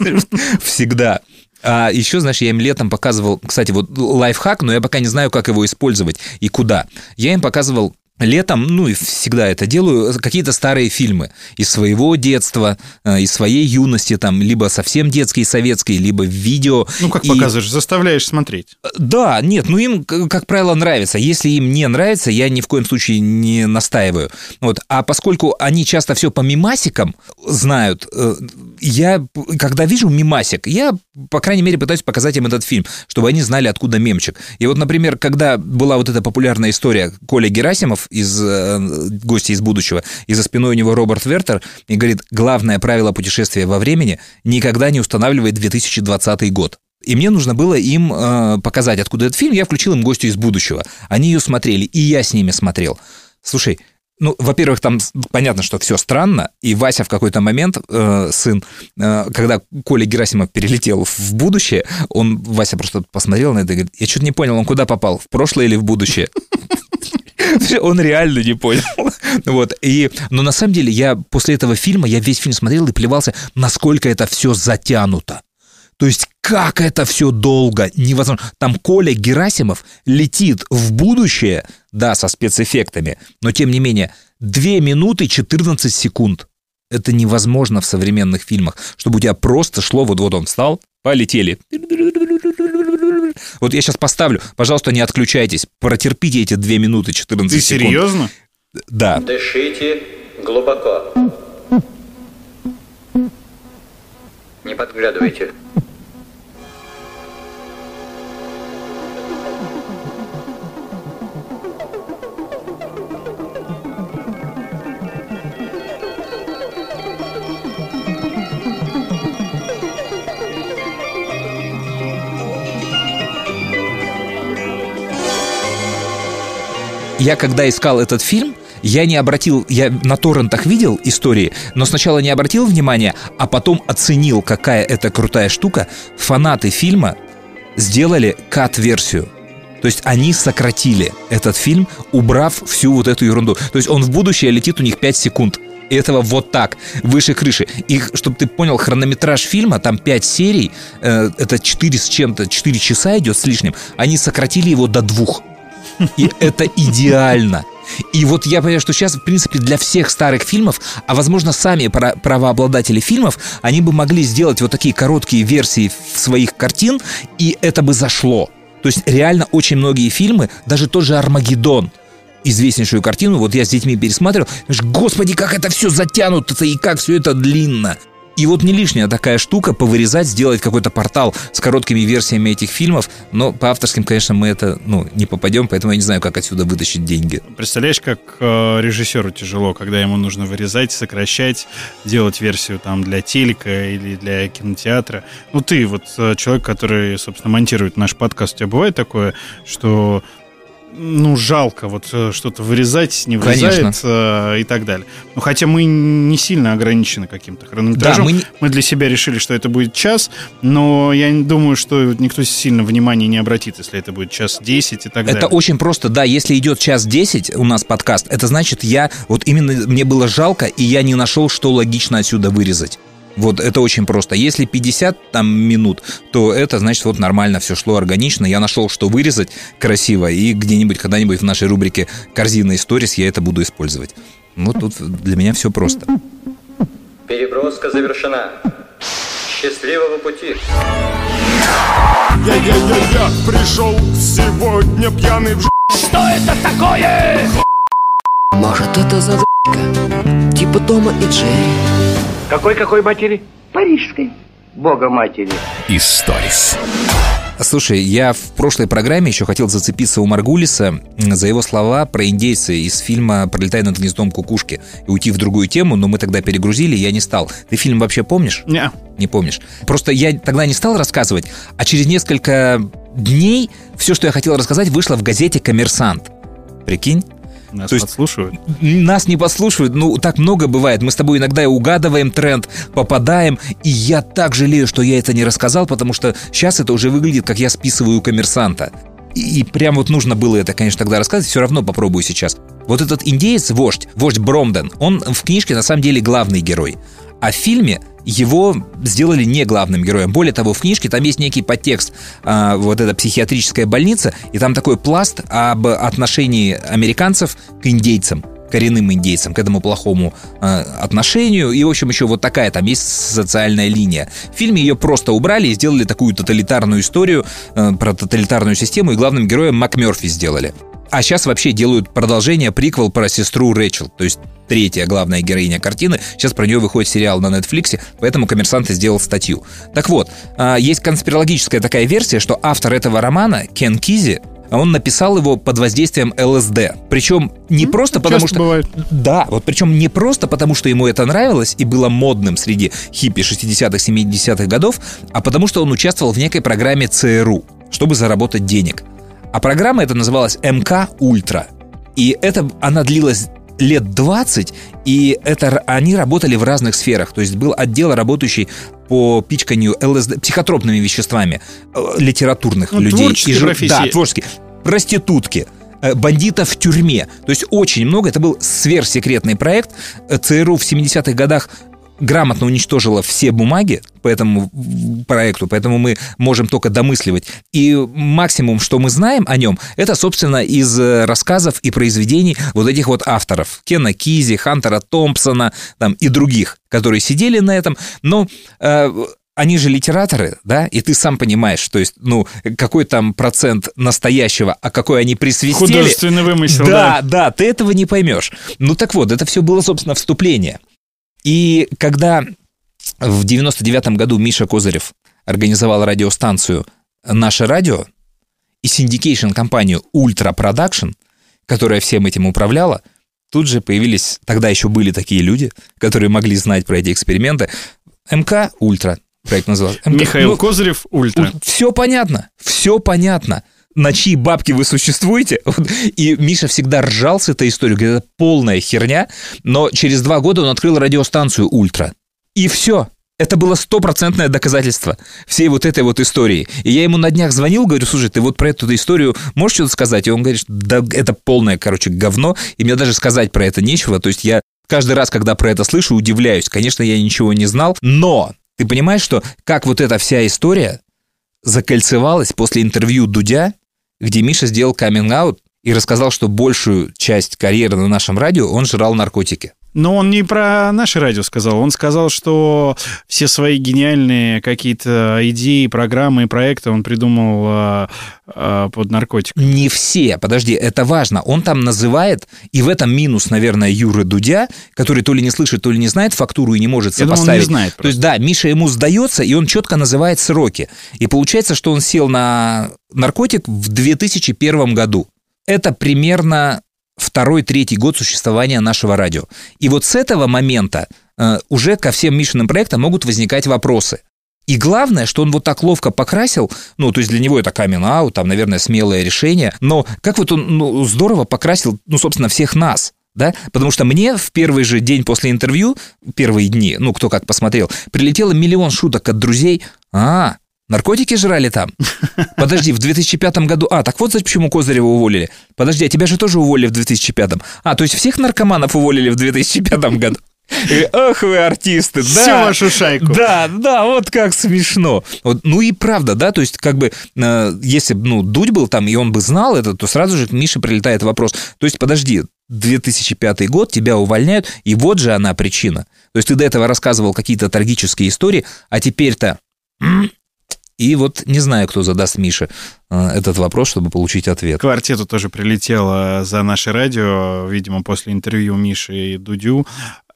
Всегда. А еще, знаешь, я им летом показывал, кстати, вот лайфхак, но я пока не знаю, как его использовать и куда. Я им показывал летом, ну и всегда это делаю, какие-то старые фильмы из своего детства, э, из своей юности, там, либо совсем детские, советские, либо видео. Ну, как И- показываешь, заставляешь смотреть. да, нет, ну им, как правило, нравится. Если им не нравится, я ни в коем случае не настаиваю. Вот. А поскольку они часто все по мимасикам знают, э, я, когда вижу мимасик, я, по крайней мере, пытаюсь показать им этот фильм, чтобы они знали, откуда мемчик. И вот, например, когда была вот эта популярная история Коля Герасимов из э, «Гости из будущего», и за спиной у него Роберт Вертер, и говорит, главное правило путешествия во времени – никогда не устанавливать 2020 год. И мне нужно было им э, показать, откуда этот фильм. Я включил им гостю из будущего. Они ее смотрели, и я с ними смотрел. Слушай, ну, во-первых, там понятно, что все странно, и Вася в какой-то момент, э, сын, э, когда Коля Герасимов перелетел в будущее, он, Вася просто посмотрел на это и говорит, я что-то не понял, он куда попал, в прошлое или в будущее? Он реально не понял. Вот. И, но на самом деле я после этого фильма, я весь фильм смотрел и плевался, насколько это все затянуто. То есть как это все долго, невозможно. Там Коля Герасимов летит в будущее, да, со спецэффектами, но тем не менее 2 минуты 14 секунд. Это невозможно в современных фильмах, чтобы у тебя просто шло, вот, вот он встал, полетели. Вот я сейчас поставлю, пожалуйста, не отключайтесь, протерпите эти 2 минуты 14 Ты секунд. серьезно? Да. Дышите глубоко. Не подглядывайте. Я когда искал этот фильм, я не обратил, я на торрентах видел истории, но сначала не обратил внимания, а потом оценил, какая это крутая штука. Фанаты фильма сделали кат-версию. То есть они сократили этот фильм, убрав всю вот эту ерунду. То есть он в будущее летит у них 5 секунд. И этого вот так, выше крыши. И, чтобы ты понял, хронометраж фильма, там 5 серий, э, это 4 с чем-то, 4 часа идет с лишним. Они сократили его до двух. И это идеально. И вот я понимаю, что сейчас, в принципе, для всех старых фильмов, а возможно, сами пра- правообладатели фильмов, они бы могли сделать вот такие короткие версии своих картин, и это бы зашло. То есть реально очень многие фильмы, даже тот же «Армагеддон», известнейшую картину, вот я с детьми пересматривал, господи, как это все затянуто и как все это длинно. И вот не лишняя такая штука повырезать, сделать какой-то портал с короткими версиями этих фильмов, но по авторским, конечно, мы это ну, не попадем, поэтому я не знаю, как отсюда вытащить деньги. Представляешь, как э, режиссеру тяжело, когда ему нужно вырезать, сокращать, делать версию там для телека или для кинотеатра. Ну ты вот э, человек, который, собственно, монтирует наш подкаст, у тебя бывает такое, что ну, жалко вот э, что-то вырезать, не вырезает э, и так далее. Ну, хотя мы не сильно ограничены каким-то хронометражом. Да, мы... мы для себя решили, что это будет час, но я думаю, что никто сильно внимания не обратит, если это будет час 10 и так это далее. Это очень просто, да, если идет час 10 у нас подкаст, это значит, я вот именно мне было жалко, и я не нашел, что логично отсюда вырезать. Вот это очень просто. Если 50 там минут, то это значит вот нормально все шло органично. Я нашел, что вырезать красиво, и где-нибудь, когда-нибудь в нашей рубрике «Корзина историс» я это буду использовать. Вот тут для меня все просто. Переброска завершена. Счастливого пути. Я-я-я-я пришел сегодня пьяный в ж... Что это такое? Может, это задачка? Типа Тома и Джерри. Какой-какой матери? Парижской. Бога матери. Историс. Слушай, я в прошлой программе еще хотел зацепиться у Маргулиса за его слова про индейца из фильма «Пролетай над гнездом кукушки» и уйти в другую тему, но мы тогда перегрузили, я не стал. Ты фильм вообще помнишь? Не. Не помнишь. Просто я тогда не стал рассказывать, а через несколько дней все, что я хотел рассказать, вышло в газете «Коммерсант». Прикинь? Нас То подслушивают? Нас не подслушивают, ну, так много бывает. Мы с тобой иногда и угадываем тренд, попадаем, и я так жалею, что я это не рассказал, потому что сейчас это уже выглядит, как я списываю коммерсанта. И, и прям вот нужно было это, конечно, тогда рассказать, все равно попробую сейчас. Вот этот индеец, вождь, вождь Бромден, он в книжке на самом деле главный герой. А в фильме его сделали не главным героем. Более того, в книжке там есть некий подтекст, а, вот эта психиатрическая больница, и там такой пласт об отношении американцев к индейцам коренным индейцам, к этому плохому э, отношению. И, в общем, еще вот такая там есть социальная линия. В фильме ее просто убрали и сделали такую тоталитарную историю э, про тоталитарную систему, и главным героем МакМерфи сделали. А сейчас вообще делают продолжение, приквел про сестру Рэчел. То есть третья главная героиня картины. Сейчас про нее выходит сериал на Netflix, поэтому коммерсант сделал статью. Так вот, а, есть конспирологическая такая версия, что автор этого романа, Кен Кизи, он написал его под воздействием ЛСД. Причем не просто потому, что... бывает. Да, вот причем не просто потому, что ему это нравилось и было модным среди хиппи 60-х, 70-х годов, а потому что он участвовал в некой программе ЦРУ, чтобы заработать денег. А программа эта называлась МК Ультра. И это, она длилась лет 20, и это они работали в разных сферах. То есть был отдел, работающий по пичканию ЛСД, психотропными веществами э, литературных ну, людей. Творческие и, профессии. Да, творческие. Проститутки э, бандитов в тюрьме. То есть очень много. Это был сверхсекретный проект. Э, ЦРУ в 70-х годах грамотно уничтожила все бумаги по этому проекту, поэтому мы можем только домысливать. И максимум, что мы знаем о нем, это, собственно, из э, рассказов и произведений вот этих вот авторов. Кена Кизи, Хантера Томпсона там, и других, которые сидели на этом. Но э, они же литераторы, да, и ты сам понимаешь, то есть, ну, какой там процент настоящего, а какой они присвистели. Художественный вымысел, да. Да, да, ты этого не поймешь. Ну так вот, это все было, собственно, вступление. И когда в 99 году Миша Козырев организовал радиостанцию «Наше радио» и syndication -компанию «Ultra Production», которая всем этим управляла, тут же появились, тогда еще были такие люди, которые могли знать про эти эксперименты. МК «Ультра» проект назывался. МК, Михаил ну, Козырев «Ультра». Все понятно, все понятно на чьи бабки вы существуете. И Миша всегда ржал с этой историей, говорит, это полная херня. Но через два года он открыл радиостанцию «Ультра». И все. Это было стопроцентное доказательство всей вот этой вот истории. И я ему на днях звонил, говорю, слушай, ты вот про эту историю можешь что-то сказать? И он говорит, да это полное, короче, говно, и мне даже сказать про это нечего. То есть я каждый раз, когда про это слышу, удивляюсь. Конечно, я ничего не знал, но ты понимаешь, что как вот эта вся история закольцевалась после интервью Дудя где Миша сделал каминг-аут и рассказал, что большую часть карьеры на нашем радио он жрал наркотики. Но он не про наше радио сказал. Он сказал, что все свои гениальные какие-то идеи, программы и проекты он придумал э, э, под наркотик. Не все, подожди, это важно. Он там называет, и в этом минус, наверное, Юры Дудя, который то ли не слышит, то ли не знает фактуру и не может Я думаю, он сопоставить. не знает то есть, да, Миша ему сдается, и он четко называет сроки. И получается, что он сел на наркотик в 2001 году. Это примерно второй-третий год существования нашего радио. И вот с этого момента э, уже ко всем Мишиным проектам могут возникать вопросы. И главное, что он вот так ловко покрасил, ну, то есть для него это камин там, наверное, смелое решение, но как вот он ну, здорово покрасил, ну, собственно, всех нас. Да? Потому что мне в первый же день после интервью, первые дни, ну, кто как посмотрел, прилетело миллион шуток от друзей. А, наркотики жрали там? Подожди, в 2005 году... А, так вот почему Козырева уволили. Подожди, а тебя же тоже уволили в 2005. А, то есть всех наркоманов уволили в 2005 году? И, Ах вы артисты, да. Всю вашу шайку. Да, да, вот как смешно. Вот, ну и правда, да, то есть как бы, э, если бы, ну, Дудь был там, и он бы знал это, то сразу же к Мише прилетает вопрос. То есть, подожди, 2005 год, тебя увольняют, и вот же она причина. То есть ты до этого рассказывал какие-то трагические истории, а теперь-то... И вот не знаю, кто задаст Мише э, этот вопрос, чтобы получить ответ. Квартету тоже прилетело за наше радио, видимо, после интервью Миши и Дудю,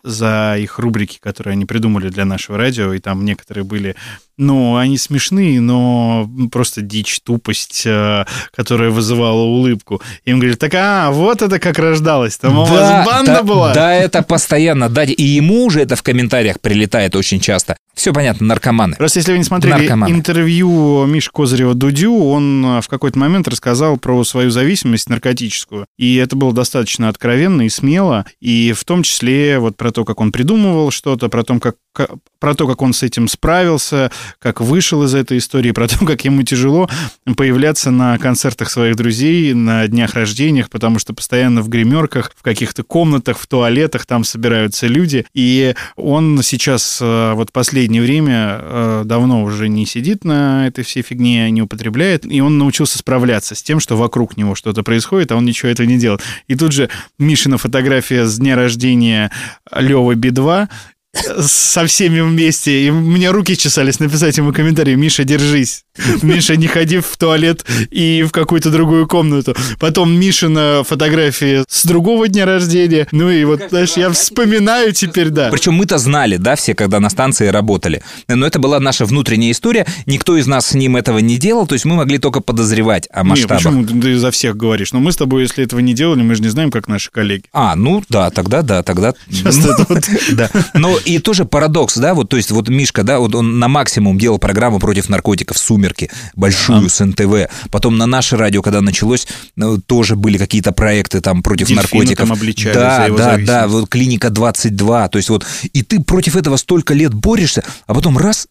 за их рубрики, которые они придумали для нашего радио, и там некоторые были, ну, они смешные, но просто дичь, тупость, э, которая вызывала улыбку. Им говорили, так, а, вот это как рождалось, там у вас банда да, была. Да, это постоянно, да, и ему уже это в комментариях прилетает очень часто. Все понятно, наркоманы. Просто если вы не смотрели Наркоманы. интервью Миши Козырева Дудю, он э, в какой-то момент рассказал про свою зависимость наркотическую. И это было достаточно откровенно и смело. И в том числе вот про то, как он придумывал что-то, про то, как, ка- про то, как он с этим справился, как вышел из этой истории, про то, как ему тяжело появляться на концертах своих друзей, на днях рождениях, потому что постоянно в гримерках, в каких-то комнатах, в туалетах там собираются люди. И он сейчас э, вот последнее время э, давно уже не сидит на этой всей фигне, не употребляет, и он научился справляться с тем, что вокруг него что-то происходит, а он ничего этого не делает. И тут же Мишина фотография с дня рождения Лёвы Би-2, со всеми вместе. И мне руки чесались написать ему комментарий. Миша, держись. Миша, не ходи в туалет и в какую-то другую комнату. Потом Мишина фотографии с другого дня рождения. Ну и вот, знаешь, я вспоминаю теперь, да. Причем мы-то знали, да, все, когда на станции работали. Но это была наша внутренняя история. Никто из нас с ним этого не делал, то есть мы могли только подозревать о Не, масштабах. почему ты за всех говоришь? Но мы с тобой, если этого не делали, мы же не знаем, как наши коллеги. А, ну да, тогда да, тогда... Сейчас вот... Да. Но и тоже парадокс, да, вот, то есть вот Мишка, да, вот он на максимум делал программу против наркотиков «Сумерки», большую с НТВ. Потом на наше радио, когда началось, ну, тоже были какие-то проекты там против Дельфина наркотиков. там да, да, да, вот клиника 22, то есть вот, и ты против этого столько лет борешься, а потом раз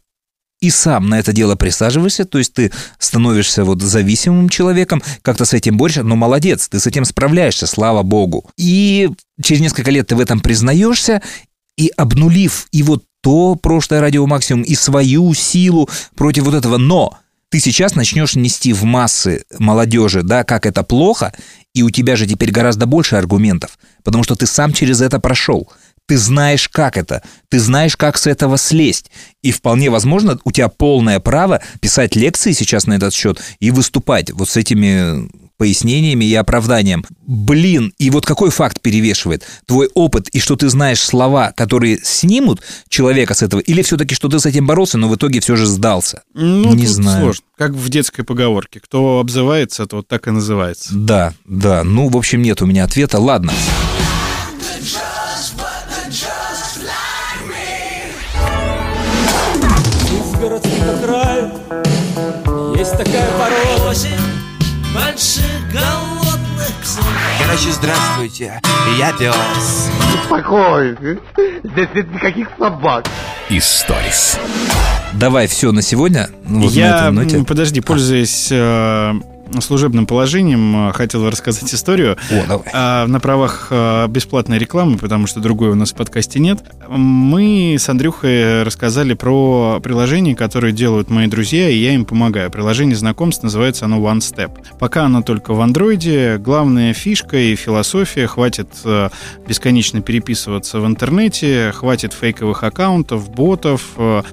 и сам на это дело присаживаешься, то есть ты становишься вот зависимым человеком, как-то с этим борешься, но молодец, ты с этим справляешься, слава богу. И через несколько лет ты в этом признаешься, и обнулив и вот то прошлое радио максимум, и свою силу против вот этого, но ты сейчас начнешь нести в массы молодежи, да, как это плохо, и у тебя же теперь гораздо больше аргументов, потому что ты сам через это прошел. Ты знаешь, как это, ты знаешь, как с этого слезть. И вполне возможно, у тебя полное право писать лекции сейчас на этот счет и выступать вот с этими пояснениями и оправданием. Блин, и вот какой факт перевешивает? Твой опыт и что ты знаешь слова, которые снимут человека с этого, или все-таки, что ты с этим боролся, но в итоге все же сдался? Ну, Не знаю. сложно. Как в детской поговорке. Кто обзывается, то вот так и называется. Да, да, ну, в общем, нет у меня ответа. Ладно. Из больших голодных Короче, здравствуйте, я пес. Спокойно. Здесь нет никаких собак. Историс. Давай все на сегодня. Ну, вот Я, подожди, пользуясь э, служебным положением э, хотел рассказать историю. О, давай. А, на правах э, бесплатной рекламы, потому что другой у нас в подкасте нет. Мы с Андрюхой рассказали про приложение, которое делают мои друзья, и я им помогаю. Приложение знакомств называется оно One Step. Пока оно только в андроиде. Главная фишка и философия хватит э, бесконечно переписываться в интернете, хватит фейковых аккаунтов, ботов,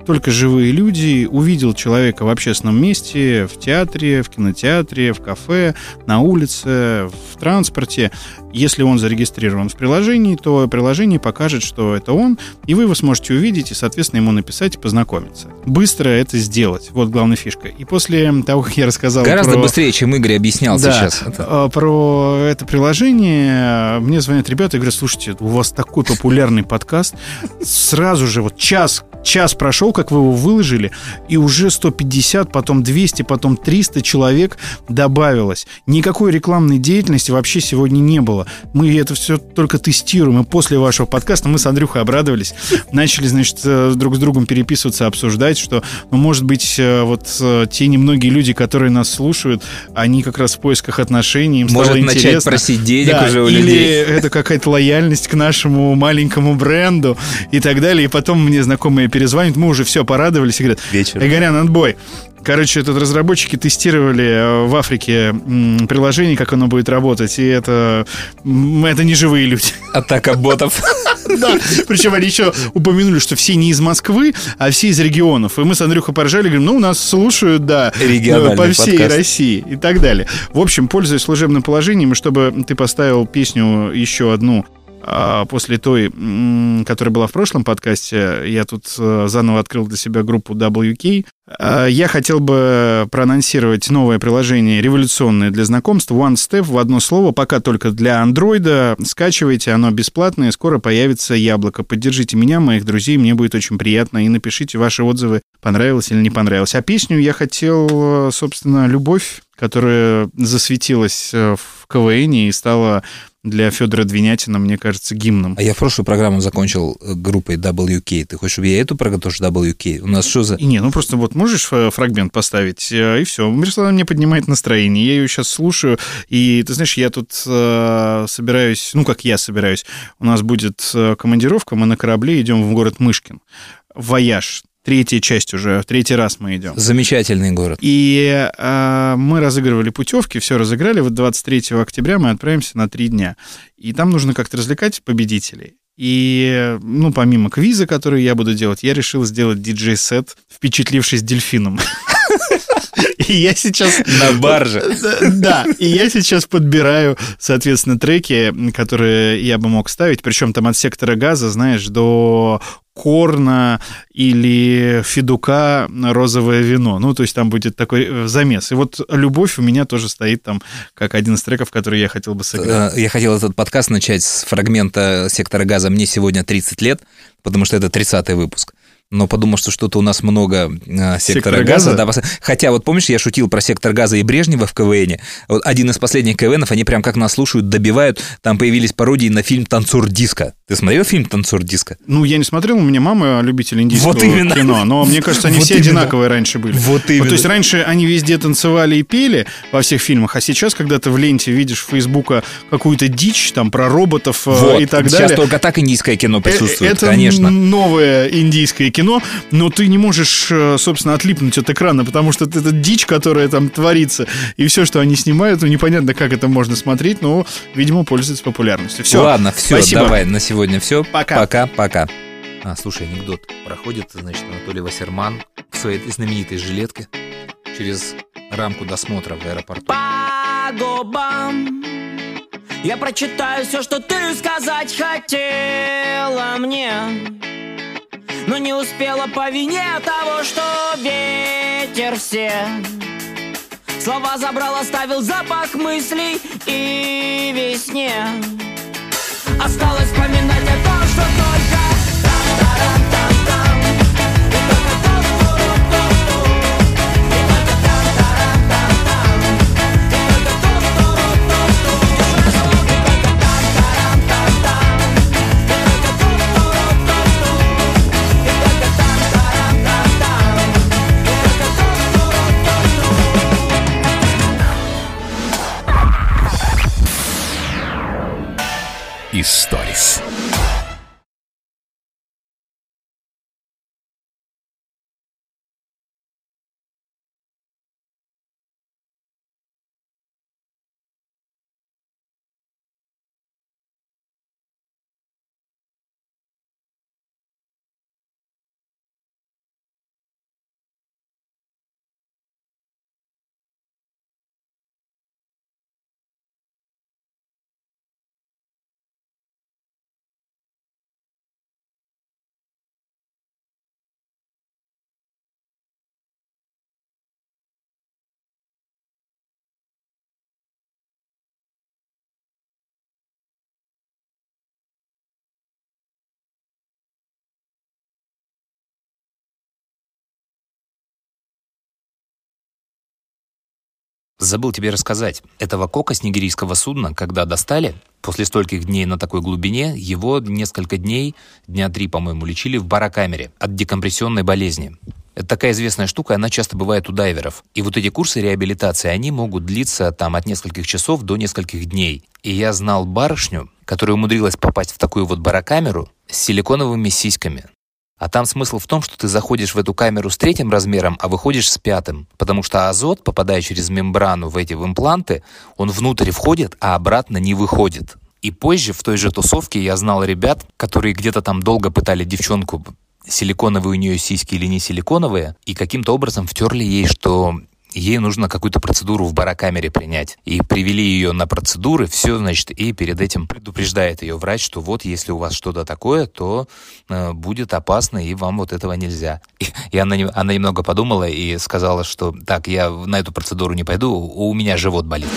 только живые люди. Увидел человека в общественном месте, в театре, в кинотеатре, в кафе, на улице, в транспорте. Если он зарегистрирован в приложении, то приложение покажет, что это он, и вы его сможете увидеть и, соответственно, ему написать и познакомиться. Быстро это сделать. Вот главная фишка. И после того, как я рассказал Гораздо про... быстрее, чем Игорь объяснял Да, сейчас. Это- э, про это приложение мне звонят ребята и говорят, слушайте, у вас такой популярный подкаст, сразу же вот час, час прошел, как вы его выложили, и уже 150, потом 200, потом 300 человек добавилось. Никакой рекламной деятельности вообще сегодня не было. Мы это все только тестируем, и после вашего подкаста мы с Андрюхой обрадовались, начали, значит, э, друг с другом переписываться, обсуждать, что, ну, может быть, э, вот э, те немногие люди, которые нас слушают, они как раз в поисках отношений, им Может стало начать интересно. просить денег Да, уже у или людей. это какая-то лояльность к нашему маленькому бренду и так далее. И потом мне знакомые перезвонят, мы уже все порадовались и говорят, Вечер. Игорян, отбой. Короче, тут разработчики тестировали э, в Африке приложение, как оно будет работать, и это, это не живые люди. Атака ботов. Да, причем они еще упомянули, что все не из Москвы, а все из регионов. И мы с Андрюхой поржали, говорим, ну, нас слушают, да, Региональный по всей подкаст. России и так далее. В общем, пользуясь служебным положением, и чтобы ты поставил песню еще одну после той, которая была в прошлом подкасте, я тут э, заново открыл для себя группу WK. А, Я хотел бы проанонсировать новое приложение революционное для знакомств One Step в одно слово, пока только для андроида. Скачивайте, оно бесплатное, скоро появится яблоко. Поддержите меня, моих друзей, мне будет очень приятно. И напишите ваши отзывы, понравилось или не понравилось. А песню я хотел, э, собственно, «Любовь», которая засветилась э, в КВН и стала для Федора Двинятина, мне кажется, гимном. А я в прошлую программу закончил э, группой WK. Ты хочешь, чтобы я эту программу тоже WK? У нас что за... И не, ну просто вот можешь э, фрагмент поставить, э, и все. Мирослава мне поднимает настроение. Я ее сейчас слушаю, и ты знаешь, я тут э, собираюсь, ну как я собираюсь, у нас будет командировка, мы на корабле идем в город Мышкин. Вояж. Третья часть уже, в третий раз мы идем. Замечательный город. И э, мы разыгрывали путевки, все разыграли. Вот 23 октября мы отправимся на три дня. И там нужно как-то развлекать победителей. И, ну, помимо квиза, который я буду делать, я решил сделать диджей-сет, впечатлившись дельфином. И я сейчас... На барже. Да, и я сейчас подбираю, соответственно, треки, которые я бы мог ставить, причем там от сектора газа, знаешь, до корна или федука розовое вино. Ну, то есть там будет такой э, замес. И вот «Любовь» у меня тоже стоит там как один из треков, который я хотел бы сыграть. Э, Я хотел этот подкаст начать с фрагмента «Сектора газа». Мне сегодня 30 лет, потому что это 30-й выпуск. Но подумал, что что-то у нас много э, сектора, Сектора газа. газа? Да, хотя вот помнишь, я шутил про сектор газа и Брежнева в КВНе. Вот один из последних КВНов, они прям как нас слушают, добивают. Там появились пародии на фильм «Танцор диска». Ты смотрел фильм «Танцор диска»? Ну, я не смотрел, у меня мама любитель индийского Вот именно. кино, но мне кажется, они Вот все именно. одинаковые раньше были. Вот именно. то есть раньше они везде танцевали и пели во всех фильмах, а сейчас, когда ты в ленте видишь Фейсбука какую-то дичь там про роботов э, Вот. и так Сейчас далее. только так индийское кино Э, присутствует, Это конечно. новое индийское кино, но ты не можешь, э, собственно, отлипнуть от экрана, потому что это дичь, которая там творится, и все, что они снимают, ну, непонятно, как это можно смотреть, но, видимо, пользуется популярностью. Все. Ладно, все, Спасибо. давай, на сегодня все. Пока. Пока, пока. А, слушай, анекдот. Проходит, значит, Анатолий Вассерман в своей знаменитой жилетке через рамку досмотра в аэропорту. По губам Я прочитаю все, что ты сказать хотела мне Но не успела по вине того, что ветер все. Слова забрал, оставил запах мыслей и весне. Осталось вспоминать о том, что только из Забыл тебе рассказать. Этого кока с нигерийского судна, когда достали, после стольких дней на такой глубине, его несколько дней, дня три, по-моему, лечили в барокамере от декомпрессионной болезни. Это такая известная штука, она часто бывает у дайверов. И вот эти курсы реабилитации, они могут длиться там от нескольких часов до нескольких дней. И я знал барышню, которая умудрилась попасть в такую вот барокамеру с силиконовыми сиськами. А там смысл в том, что ты заходишь в эту камеру с третьим размером, а выходишь с пятым. Потому что азот, попадая через мембрану в эти в импланты, он внутрь входит, а обратно не выходит. И позже в той же тусовке я знал ребят, которые где-то там долго пытали девчонку, силиконовые у нее сиськи или не силиконовые, и каким-то образом втерли ей, что ей нужно какую-то процедуру в барокамере принять. И привели ее на процедуры, все, значит, и перед этим предупреждает ее врач, что вот если у вас что-то такое, то э, будет опасно, и вам вот этого нельзя. И, и она, она немного подумала и сказала, что так, я на эту процедуру не пойду, у меня живот болит.